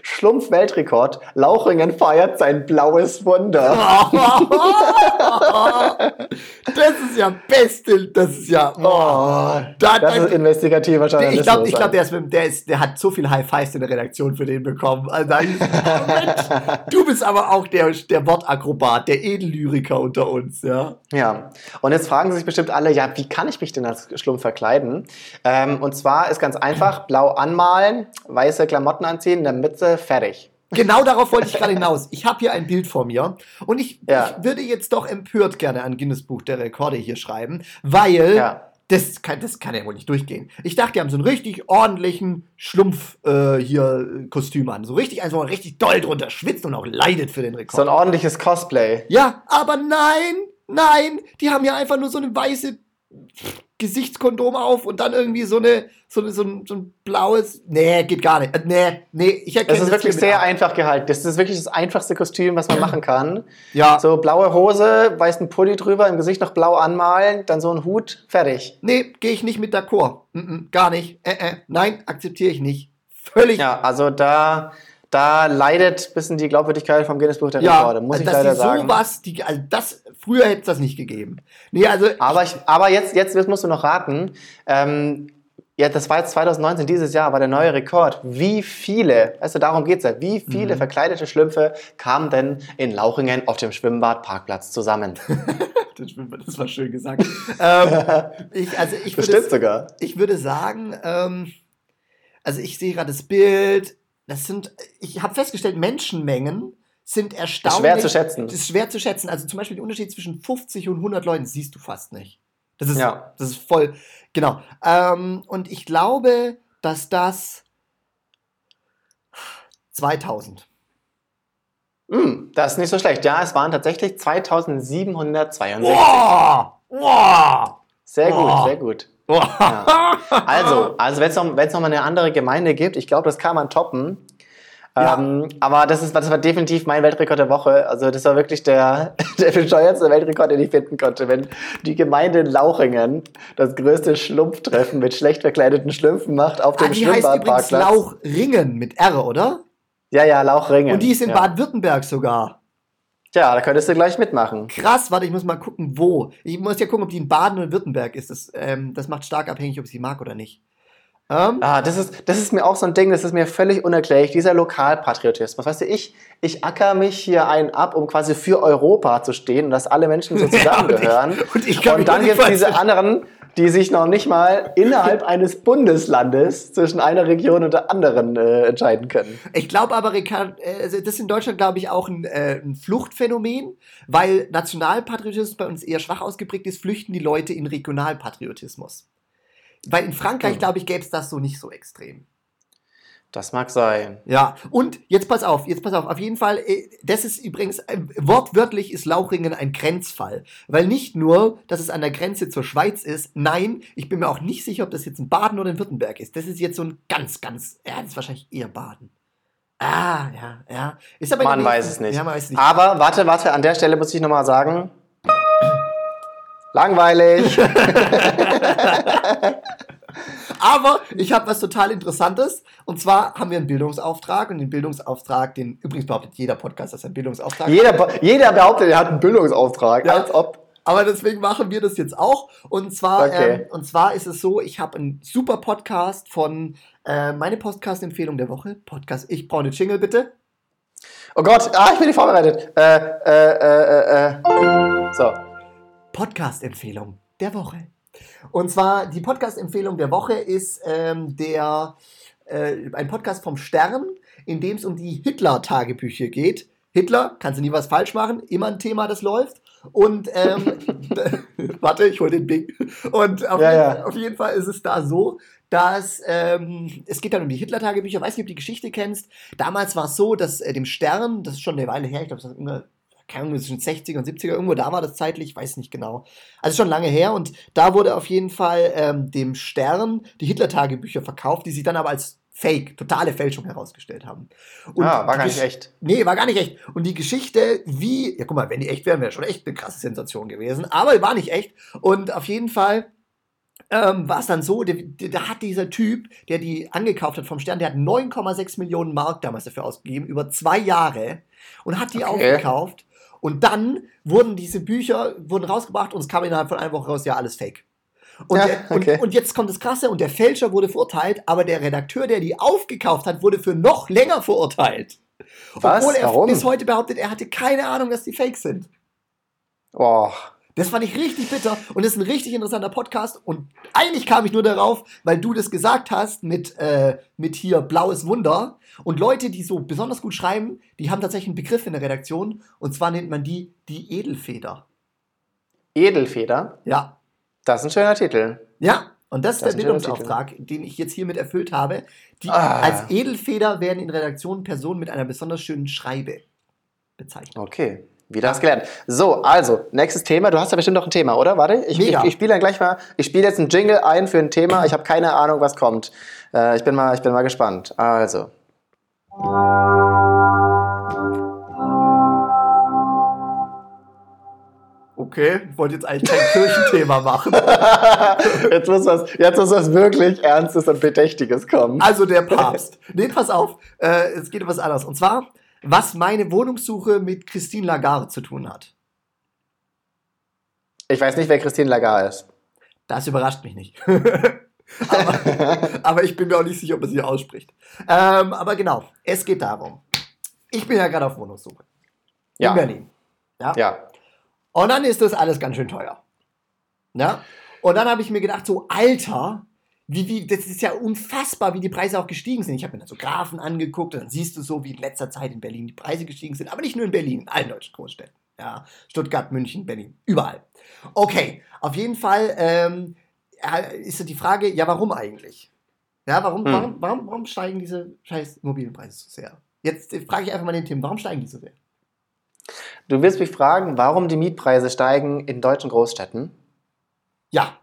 Schlumpf-Weltrekord. Lauchringen feiert sein blaues Wunder. <laughs> <laughs> <laughs> das ist ja beste. Das ist ja. Oh, da, das ist investigativer Journalismus. Ich glaube, ich glaub, der, ist, der, ist, der hat so viel High Fives in der Redaktion für den bekommen. Also, <laughs> du bist aber auch der, der Wortakrobat, der Edellyriker unter uns, ja. Ja. Und jetzt fragen sich bestimmt alle, ja, wie kann ich mich denn als Schlumpf verkleiden? Ähm, und zwar ist ganz einfach: blau anmalen, weiße Klamotten anziehen, in der Mitte fertig. Genau darauf wollte ich gerade hinaus. Ich habe hier ein Bild vor mir und ich, ja. ich, würde jetzt doch empört gerne an Guinness Buch der Rekorde hier schreiben, weil ja. das, kann, das kann ja wohl nicht durchgehen. Ich dachte, die haben so einen richtig ordentlichen Schlumpf äh, hier Kostüm an. So richtig, also richtig doll drunter schwitzt und auch leidet für den Rekord. So ein ordentliches Cosplay. Ja, aber nein, nein, die haben ja einfach nur so eine weiße Gesichtskondom auf und dann irgendwie so eine so, eine, so, ein, so ein blaues. Nee, geht gar nicht. Äh, nee, nee, ich erkenne das. ist das wirklich sehr einfach gehalten. Das ist wirklich das einfachste Kostüm, was man <clears throat> machen kann. Ja. So blaue Hose, weißen Pulli drüber, im Gesicht noch blau anmalen, dann so ein Hut, fertig. Nee, gehe ich nicht mit d'accord. Mm -mm, gar nicht. Äh, äh. Nein, akzeptiere ich nicht. Völlig. Ja, also da da leidet ein bisschen die Glaubwürdigkeit vom Guinness Buch der ja, Rekorde, muss also ich leider sagen. Sowas, die, also das, früher hätte es das nicht gegeben. Nee, also aber, ich, aber jetzt, jetzt, jetzt musst du noch raten. Ähm, ja, das war jetzt 2019, dieses Jahr war der neue Rekord. Wie viele, du, darum geht es ja, wie viele mhm. verkleidete Schlümpfe kamen denn in Lauchingen auf dem Schwimmbadparkplatz zusammen? <laughs> das war schön gesagt. ähm, <laughs> ich, also ich Bestimmt würde, sogar. Ich würde sagen, ähm, also ich sehe gerade das Bild, das sind, ich habe festgestellt, Menschenmengen sind erstaunlich. Schwer zu schätzen. Das ist schwer zu schätzen. Also zum Beispiel der Unterschied zwischen 50 und 100 Leuten siehst du fast nicht. Das ist, ja. das ist voll, genau. Ähm, und ich glaube, dass das 2000. Mm, das ist nicht so schlecht. Ja, es waren tatsächlich 2762. Wow! Wow! Sehr gut, sehr gut. Ja. <laughs> Also, also wenn es noch, noch mal eine andere Gemeinde gibt, ich glaube, das kann man toppen. Ja. Ähm, aber das, ist, das war definitiv mein Weltrekord der Woche. Also das war wirklich der, <laughs> der bescheuertste Weltrekord, den ich finden konnte. Wenn die Gemeinde in Lauchingen das größte Schlumpftreffen mit schlecht verkleideten Schlümpfen macht auf dem ah, Schwimmbadparkplatz. Die heißt Lauchringen mit R, oder? Ja, ja, Lauchringen. Und die ist in ja. Baden-Württemberg sogar. Tja, da könntest du gleich mitmachen. Krass, warte, ich muss mal gucken, wo. Ich muss ja gucken, ob die in Baden oder Württemberg ist. Das, ähm, das macht stark abhängig, ob ich sie mag oder nicht. Ähm, ah, das ist, das ist mir auch so ein Ding, das ist mir völlig unerklärlich, dieser Lokalpatriotismus. Weißt du, ich, ich acker mich hier einen ab, um quasi für Europa zu stehen und dass alle Menschen so zusammengehören. <laughs> Ja, und, ich, und, ich und dann gibt es diese anderen, die sich noch nicht mal innerhalb <laughs> eines Bundeslandes zwischen einer Region und der anderen äh, entscheiden können. Ich glaube aber, Ricard, äh, also das ist in Deutschland, glaube ich, auch ein, äh, ein Fluchtphänomen, weil Nationalpatriotismus bei uns eher schwach ausgeprägt ist, flüchten die Leute in Regionalpatriotismus. Weil in Frankreich, hm. glaube ich, gäbe es das so nicht so extrem. Das mag sein. Ja, und jetzt pass auf, jetzt pass auf. Auf jeden Fall, äh, das ist übrigens, äh, wortwörtlich ist Lauchringen ein Grenzfall. Weil nicht nur, dass es an der Grenze zur Schweiz ist, nein, ich bin mir auch nicht sicher, ob das jetzt in Baden oder in Württemberg ist. Das ist jetzt so ein ganz, ganz, ja, das ist wahrscheinlich eher Baden. Ah, ja, ja. Ist aber man weiß es nicht. Ja, man weiß nicht. Aber warte, warte, an der Stelle muss ich nochmal sagen. Langweilig. <laughs> Aber ich habe was total Interessantes. Und zwar haben wir einen Bildungsauftrag. Und den Bildungsauftrag, den übrigens behauptet jeder Podcast, dass er einen Bildungsauftrag jeder, hat. Jeder behauptet, er hat einen Bildungsauftrag. Ja. Als ob. Aber deswegen machen wir das jetzt auch. Und zwar, okay. ähm, und zwar ist es so, ich habe einen super Podcast von äh, meine Podcast-Empfehlung der Woche. Podcast, ich brauche eine Jingle, bitte. Oh Gott, ah, ich bin nicht vorbereitet. Äh, äh, äh, äh. äh. So. Podcast-Empfehlung der Woche. Und zwar die Podcast-Empfehlung der Woche ist ähm, der, äh, ein Podcast vom Stern, in dem es um die Hitler-Tagebücher geht. Hitler, kannst du nie was falsch machen, immer ein Thema, das läuft. Und ähm, <laughs> <laughs> warte, ich hole den Bing. Und auf, ja, jeden, ja. auf, jeden, Fall ist es da so, dass ähm, es geht dann um die Hitler-Tagebücher. Weiß nicht, ob du die Geschichte kennst. Damals war es so, dass äh, dem Stern, das ist schon eine Weile her, ich glaube, das ist immer keine Ahnung, zwischen 60er und 70er, irgendwo da war das zeitlich, weiß nicht genau. Also schon lange her und da wurde auf jeden Fall ähm, dem Stern die Hitler-Tagebücher verkauft, die sie dann aber als Fake, totale Fälschung herausgestellt haben. Und ah, war gar nicht echt. Nee, war gar nicht echt. Und die Geschichte, wie, ja guck mal, wenn die echt wären, wäre schon echt eine krasse Sensation gewesen. Aber war nicht echt. Und auf jeden Fall ähm, war es dann so, da hat dieser Typ, der die angekauft hat vom Stern, der hat 9,6 Millionen Mark damals dafür ausgegeben, über zwei Jahre und hat die okay. aufgekauft. Und dann wurden diese Bücher wurden rausgebracht und es kam innerhalb von einer Woche raus, ja, alles fake. Und, ja, der, okay. und, und, jetzt kommt das Krasse, und der Fälscher wurde verurteilt, aber der Redakteur, der die aufgekauft hat, wurde für noch länger verurteilt. Was? Obwohl er Warum? bis heute behauptet, er hatte keine Ahnung, dass die fake sind. Boah. Das fand ich richtig bitter und das ist ein richtig interessanter Podcast. Und eigentlich kam ich nur darauf, weil du das gesagt hast mit, äh, mit hier Blaues Wunder. Und Leute, die so besonders gut schreiben, die haben tatsächlich einen Begriff in der Redaktion. Und zwar nennt man die die Edelfeder. Edelfeder? Ja. Das ist ein schöner Titel. Ja, und das, das ist der Bildungsauftrag, den ich jetzt hiermit erfüllt habe. Die, ah. Als Edelfeder werden in Redaktionen Personen mit einer besonders schönen Schreibe bezeichnet. Okay. Wieder was gelernt. So, also, nächstes Thema. Du hast ja bestimmt noch ein Thema, oder? Warte, ich, ich, ich spiele dann gleich mal, ich spiele jetzt einen Jingle ein für ein Thema. Ich habe keine Ahnung, was kommt. Äh, ich, bin mal, ich bin mal gespannt. Also. Okay, ich wollte jetzt eigentlich kein Kirchenthema machen. <laughs> jetzt, muss was, jetzt muss was wirklich Ernstes und Bedächtiges kommen. Also der Papst. Nee, pass auf. Äh, es geht um was anderes. Und zwar was meine Wohnungssuche mit Christine Lagarde zu tun hat. Ich weiß nicht, wer Christine Lagarde ist. Das überrascht mich nicht. <laughs> aber, aber, ich bin mir auch nicht sicher, ob man sie ausspricht. Ähm, aber genau, es geht darum. Ich bin ja gerade auf Wohnungssuche. Ja. In Berlin. Ja? ja. Und dann ist das alles ganz schön teuer. Ja? Und dann habe ich mir gedacht, so, Alter, wie, wie, das ist ja unfassbar, wie die Preise auch gestiegen sind. Ich habe mir dann so Graphen angeguckt und dann siehst du so, wie in letzter Zeit in Berlin die Preise gestiegen sind. Aber nicht nur in Berlin, in allen deutschen Großstädten. Ja, Stuttgart, München, Berlin, überall. Okay, auf jeden Fall ähm, ist die Frage, ja, warum eigentlich? Ja, warum, hm. warum, warum, warum steigen diese scheiß Immobilienpreise so sehr? Jetzt frage ich einfach mal den Tim, warum steigen die so sehr? Du willst mich fragen, warum die Mietpreise steigen in deutschen Großstädten? Ja,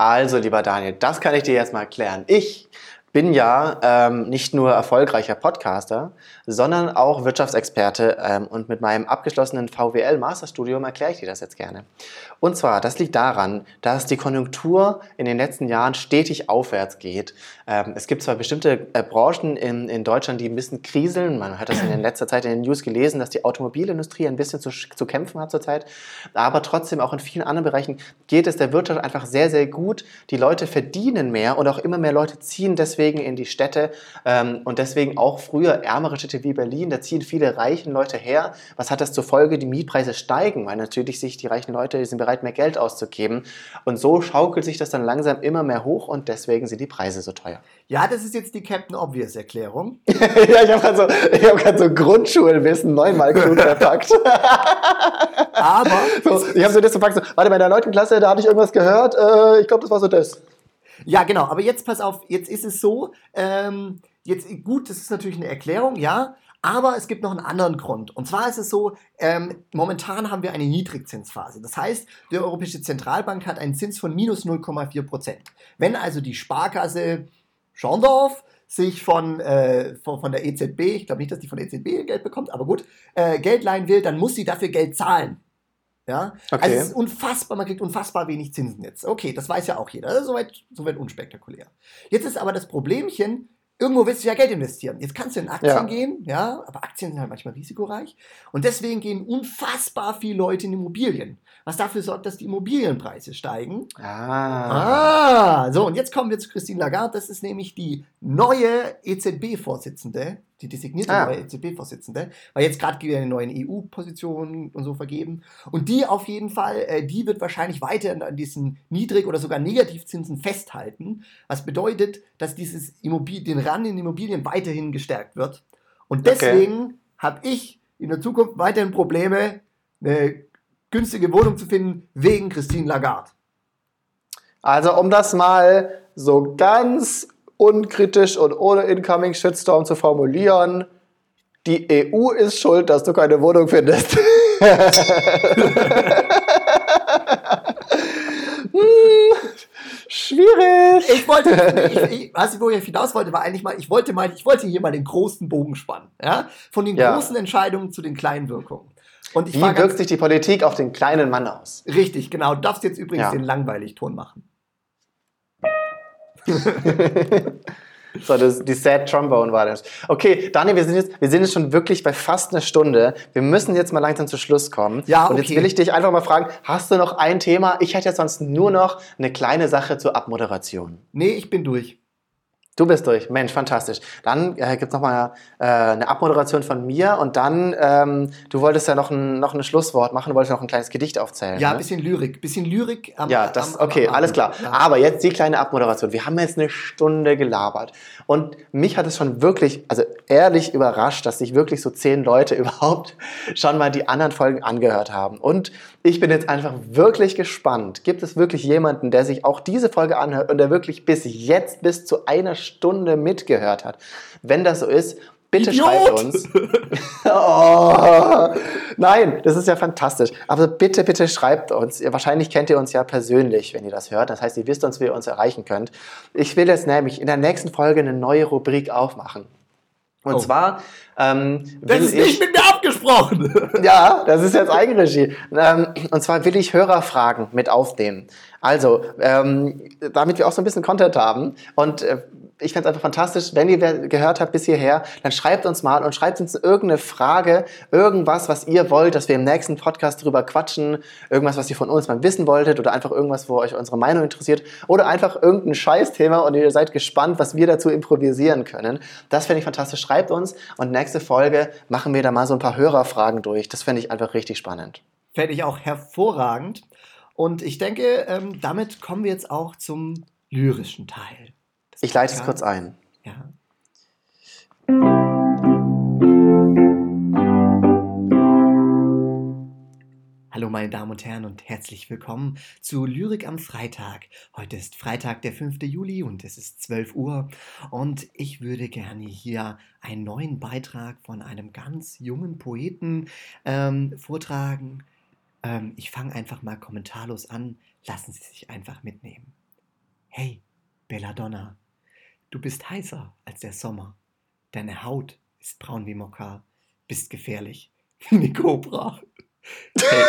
also, lieber Daniel, das kann ich dir jetzt mal erklären. Ich bin ja ähm, nicht nur erfolgreicher Podcaster, sondern auch Wirtschaftsexperte ähm, und mit meinem abgeschlossenen VWL Masterstudium erkläre ich dir das jetzt gerne. Und zwar, das liegt daran, dass die Konjunktur in den letzten Jahren stetig aufwärts geht. Ähm, es gibt zwar bestimmte äh, Branchen in, in Deutschland, die ein bisschen kriseln. Man hat das in letzter Zeit in den News gelesen, dass die Automobilindustrie ein bisschen zu, zu kämpfen hat zurzeit. Aber trotzdem auch in vielen anderen Bereichen geht es der Wirtschaft einfach sehr, sehr gut. Die Leute verdienen mehr und auch immer mehr Leute ziehen deswegen deswegen in die Städte ähm, und deswegen auch früher ärmere Städte wie Berlin. Da ziehen viele reichen Leute her. Was hat das zur Folge? Die Mietpreise steigen, weil natürlich sich die reichen Leute sind bereit, mehr Geld auszugeben. Und so schaukelt sich das dann langsam immer mehr hoch und deswegen sind die Preise so teuer. Ja, das ist jetzt die Captain Obvious Erklärung. <laughs> ja, ich habe gerade so, hab so Grundschulwissen neunmal klug <laughs> verpackt. Aber so, ich habe so das verpackt. So, warte, bei der 9. Klasse, da hatte ich irgendwas gehört. Äh, ich glaube, das war so das. Ja, genau. Aber jetzt pass auf, jetzt ist es so, ähm, jetzt gut, das ist natürlich eine Erklärung, ja. Aber es gibt noch einen anderen Grund. Und zwar ist es so, ähm, momentan haben wir eine Niedrigzinsphase. Das heißt, die Europäische Zentralbank hat einen Zins von minus 0,4 Prozent. Wenn also die Sparkasse Schorndorf sich von, äh, von, von, der EZB, ich glaube nicht, dass die von der EZB Geld bekommt, aber gut, äh, Geld leihen will, dann muss sie dafür Geld zahlen. Ja? Okay. Also es ist unfassbar, man kriegt unfassbar wenig Zinsen jetzt. Okay, das weiß ja auch jeder. Also soweit, soweit unspektakulär. Jetzt ist aber das Problemchen, irgendwo willst du ja Geld investieren. Jetzt kannst du in Aktien ja. gehen, ja, aber Aktien sind halt manchmal risikoreich. Und deswegen gehen unfassbar viele Leute in Immobilien. Was dafür sorgt, dass die Immobilienpreise steigen. Ah. ah. So, und jetzt kommen wir zu Christine Lagarde. Das ist nämlich die neue EZB-Vorsitzende die designierte ah. neue EZB-Vorsitzende, weil jetzt gerade wieder eine neue EU-Position und so vergeben. Und die auf jeden Fall, äh, die wird wahrscheinlich weiter an diesen Niedrig- oder sogar Negativzinsen festhalten, was bedeutet, dass dieses Immobil den Rand in Immobilien weiterhin gestärkt wird. Und deswegen okay. habe ich in der Zukunft weiterhin Probleme, eine günstige Wohnung zu finden, wegen Christine Lagarde. Also um das mal so ganz unkritisch und ohne Incoming Shitstorm zu formulieren, die EU ist schuld, dass du keine Wohnung findest. <laughs> Schwierig. Ich wollte, ich, ich, was ich, wo ich hinaus wollte, war eigentlich mal, ich wollte mal, ich wollte hier mal den großen Bogen spannen, ja, von den ja. großen Entscheidungen zu den kleinen Wirkungen. Und ich Wie wirkt sich die Politik auf den kleinen Mann aus? Richtig, genau. Du darfst jetzt übrigens ja. den Langweilig-Ton machen. <laughs> So, das, die Sad Trombone war das. Okay, Daniel, wir sind, jetzt, wir sind jetzt schon wirklich bei fast einer Stunde. Wir müssen jetzt mal langsam zu Schluss kommen. Ja, okay. Und jetzt will ich dich einfach mal fragen, hast du noch ein Thema? Ich hätte jetzt sonst nur noch eine kleine Sache zur Abmoderation. Nee, ich bin durch. Du bist durch. Mensch, fantastisch. Dann äh, gibt es nochmal äh, eine Abmoderation von mir und dann, ähm, du wolltest ja noch ein, noch ein Schlusswort machen, du wolltest noch ein kleines Gedicht aufzählen. Ja, ein ne? bisschen Lyrik. bisschen Lyrik am Ja, das, am, okay, am, alles klar. Ja. Aber jetzt die kleine Abmoderation. Wir haben jetzt eine Stunde gelabert und mich hat es schon wirklich, also ehrlich überrascht, dass sich wirklich so zehn Leute <laughs> überhaupt schon mal die anderen Folgen angehört haben. Und ich bin jetzt einfach wirklich gespannt. Gibt es wirklich jemanden, der sich auch diese Folge anhört und der wirklich bis jetzt, bis zu einer Stunde mitgehört hat? Wenn das so ist, bitte Idiot. schreibt uns. <laughs> oh, nein, das ist ja fantastisch. Aber bitte, bitte schreibt uns. Wahrscheinlich kennt ihr uns ja persönlich, wenn ihr das hört. Das heißt, ihr wisst uns, wie ihr uns erreichen könnt. Ich will jetzt nämlich in der nächsten Folge eine neue Rubrik aufmachen. Und oh. zwar. Ähm, das ist nicht mit mir abgesprochen. <laughs> ja, das ist jetzt Eigenregie. Ähm, und zwar will ich Hörerfragen mit aufnehmen. Also, ähm, damit wir auch so ein bisschen Content haben und äh, ich fände es einfach fantastisch, wenn ihr gehört habt bis hierher, dann schreibt uns mal und schreibt uns irgendeine Frage, irgendwas, was ihr wollt, dass wir im nächsten Podcast drüber quatschen, irgendwas, was ihr von uns mal wissen wolltet oder einfach irgendwas, wo euch unsere Meinung interessiert oder einfach irgendein Scheißthema und ihr seid gespannt, was wir dazu improvisieren können. Das fände ich fantastisch. Schreibt uns und nächste Folge machen wir da mal so ein paar Hörerfragen durch. Das fände ich einfach richtig spannend. Fände ich auch hervorragend. Und ich denke, ähm, damit kommen wir jetzt auch zum lyrischen Teil. Ich leite es kurz ein. Ja. Hallo meine Damen und Herren und herzlich willkommen zu Lyrik am Freitag. Heute ist Freitag, der 5. Juli und es ist 12 Uhr und ich würde gerne hier einen neuen Beitrag von einem ganz jungen Poeten ähm, vortragen. Ähm, ich fange einfach mal kommentarlos an. Lassen Sie sich einfach mitnehmen. Hey, Belladonna, Du bist heißer als der Sommer. Deine Haut ist braun wie Mokka. Bist gefährlich wie eine Cobra. Hey.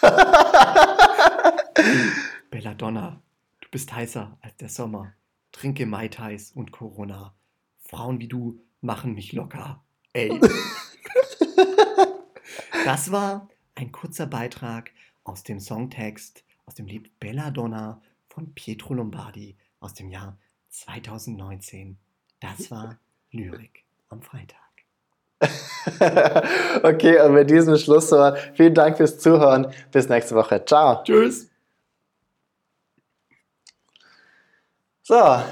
<laughs> Belladonna, du bist heißer als der Sommer. Trinke Mai Tais und Corona. Frauen wie du machen mich locker. Ey. <laughs> Das war ein kurzer Beitrag aus dem Songtext aus dem Lied Belladonna von Pietro Lombardi aus dem Jahr 2019. Das war Lyrik am Freitag. <laughs> okay, und mit diesem Schlusswort vielen Dank fürs Zuhören. Bis nächste Woche. Ciao. Tschüss. So,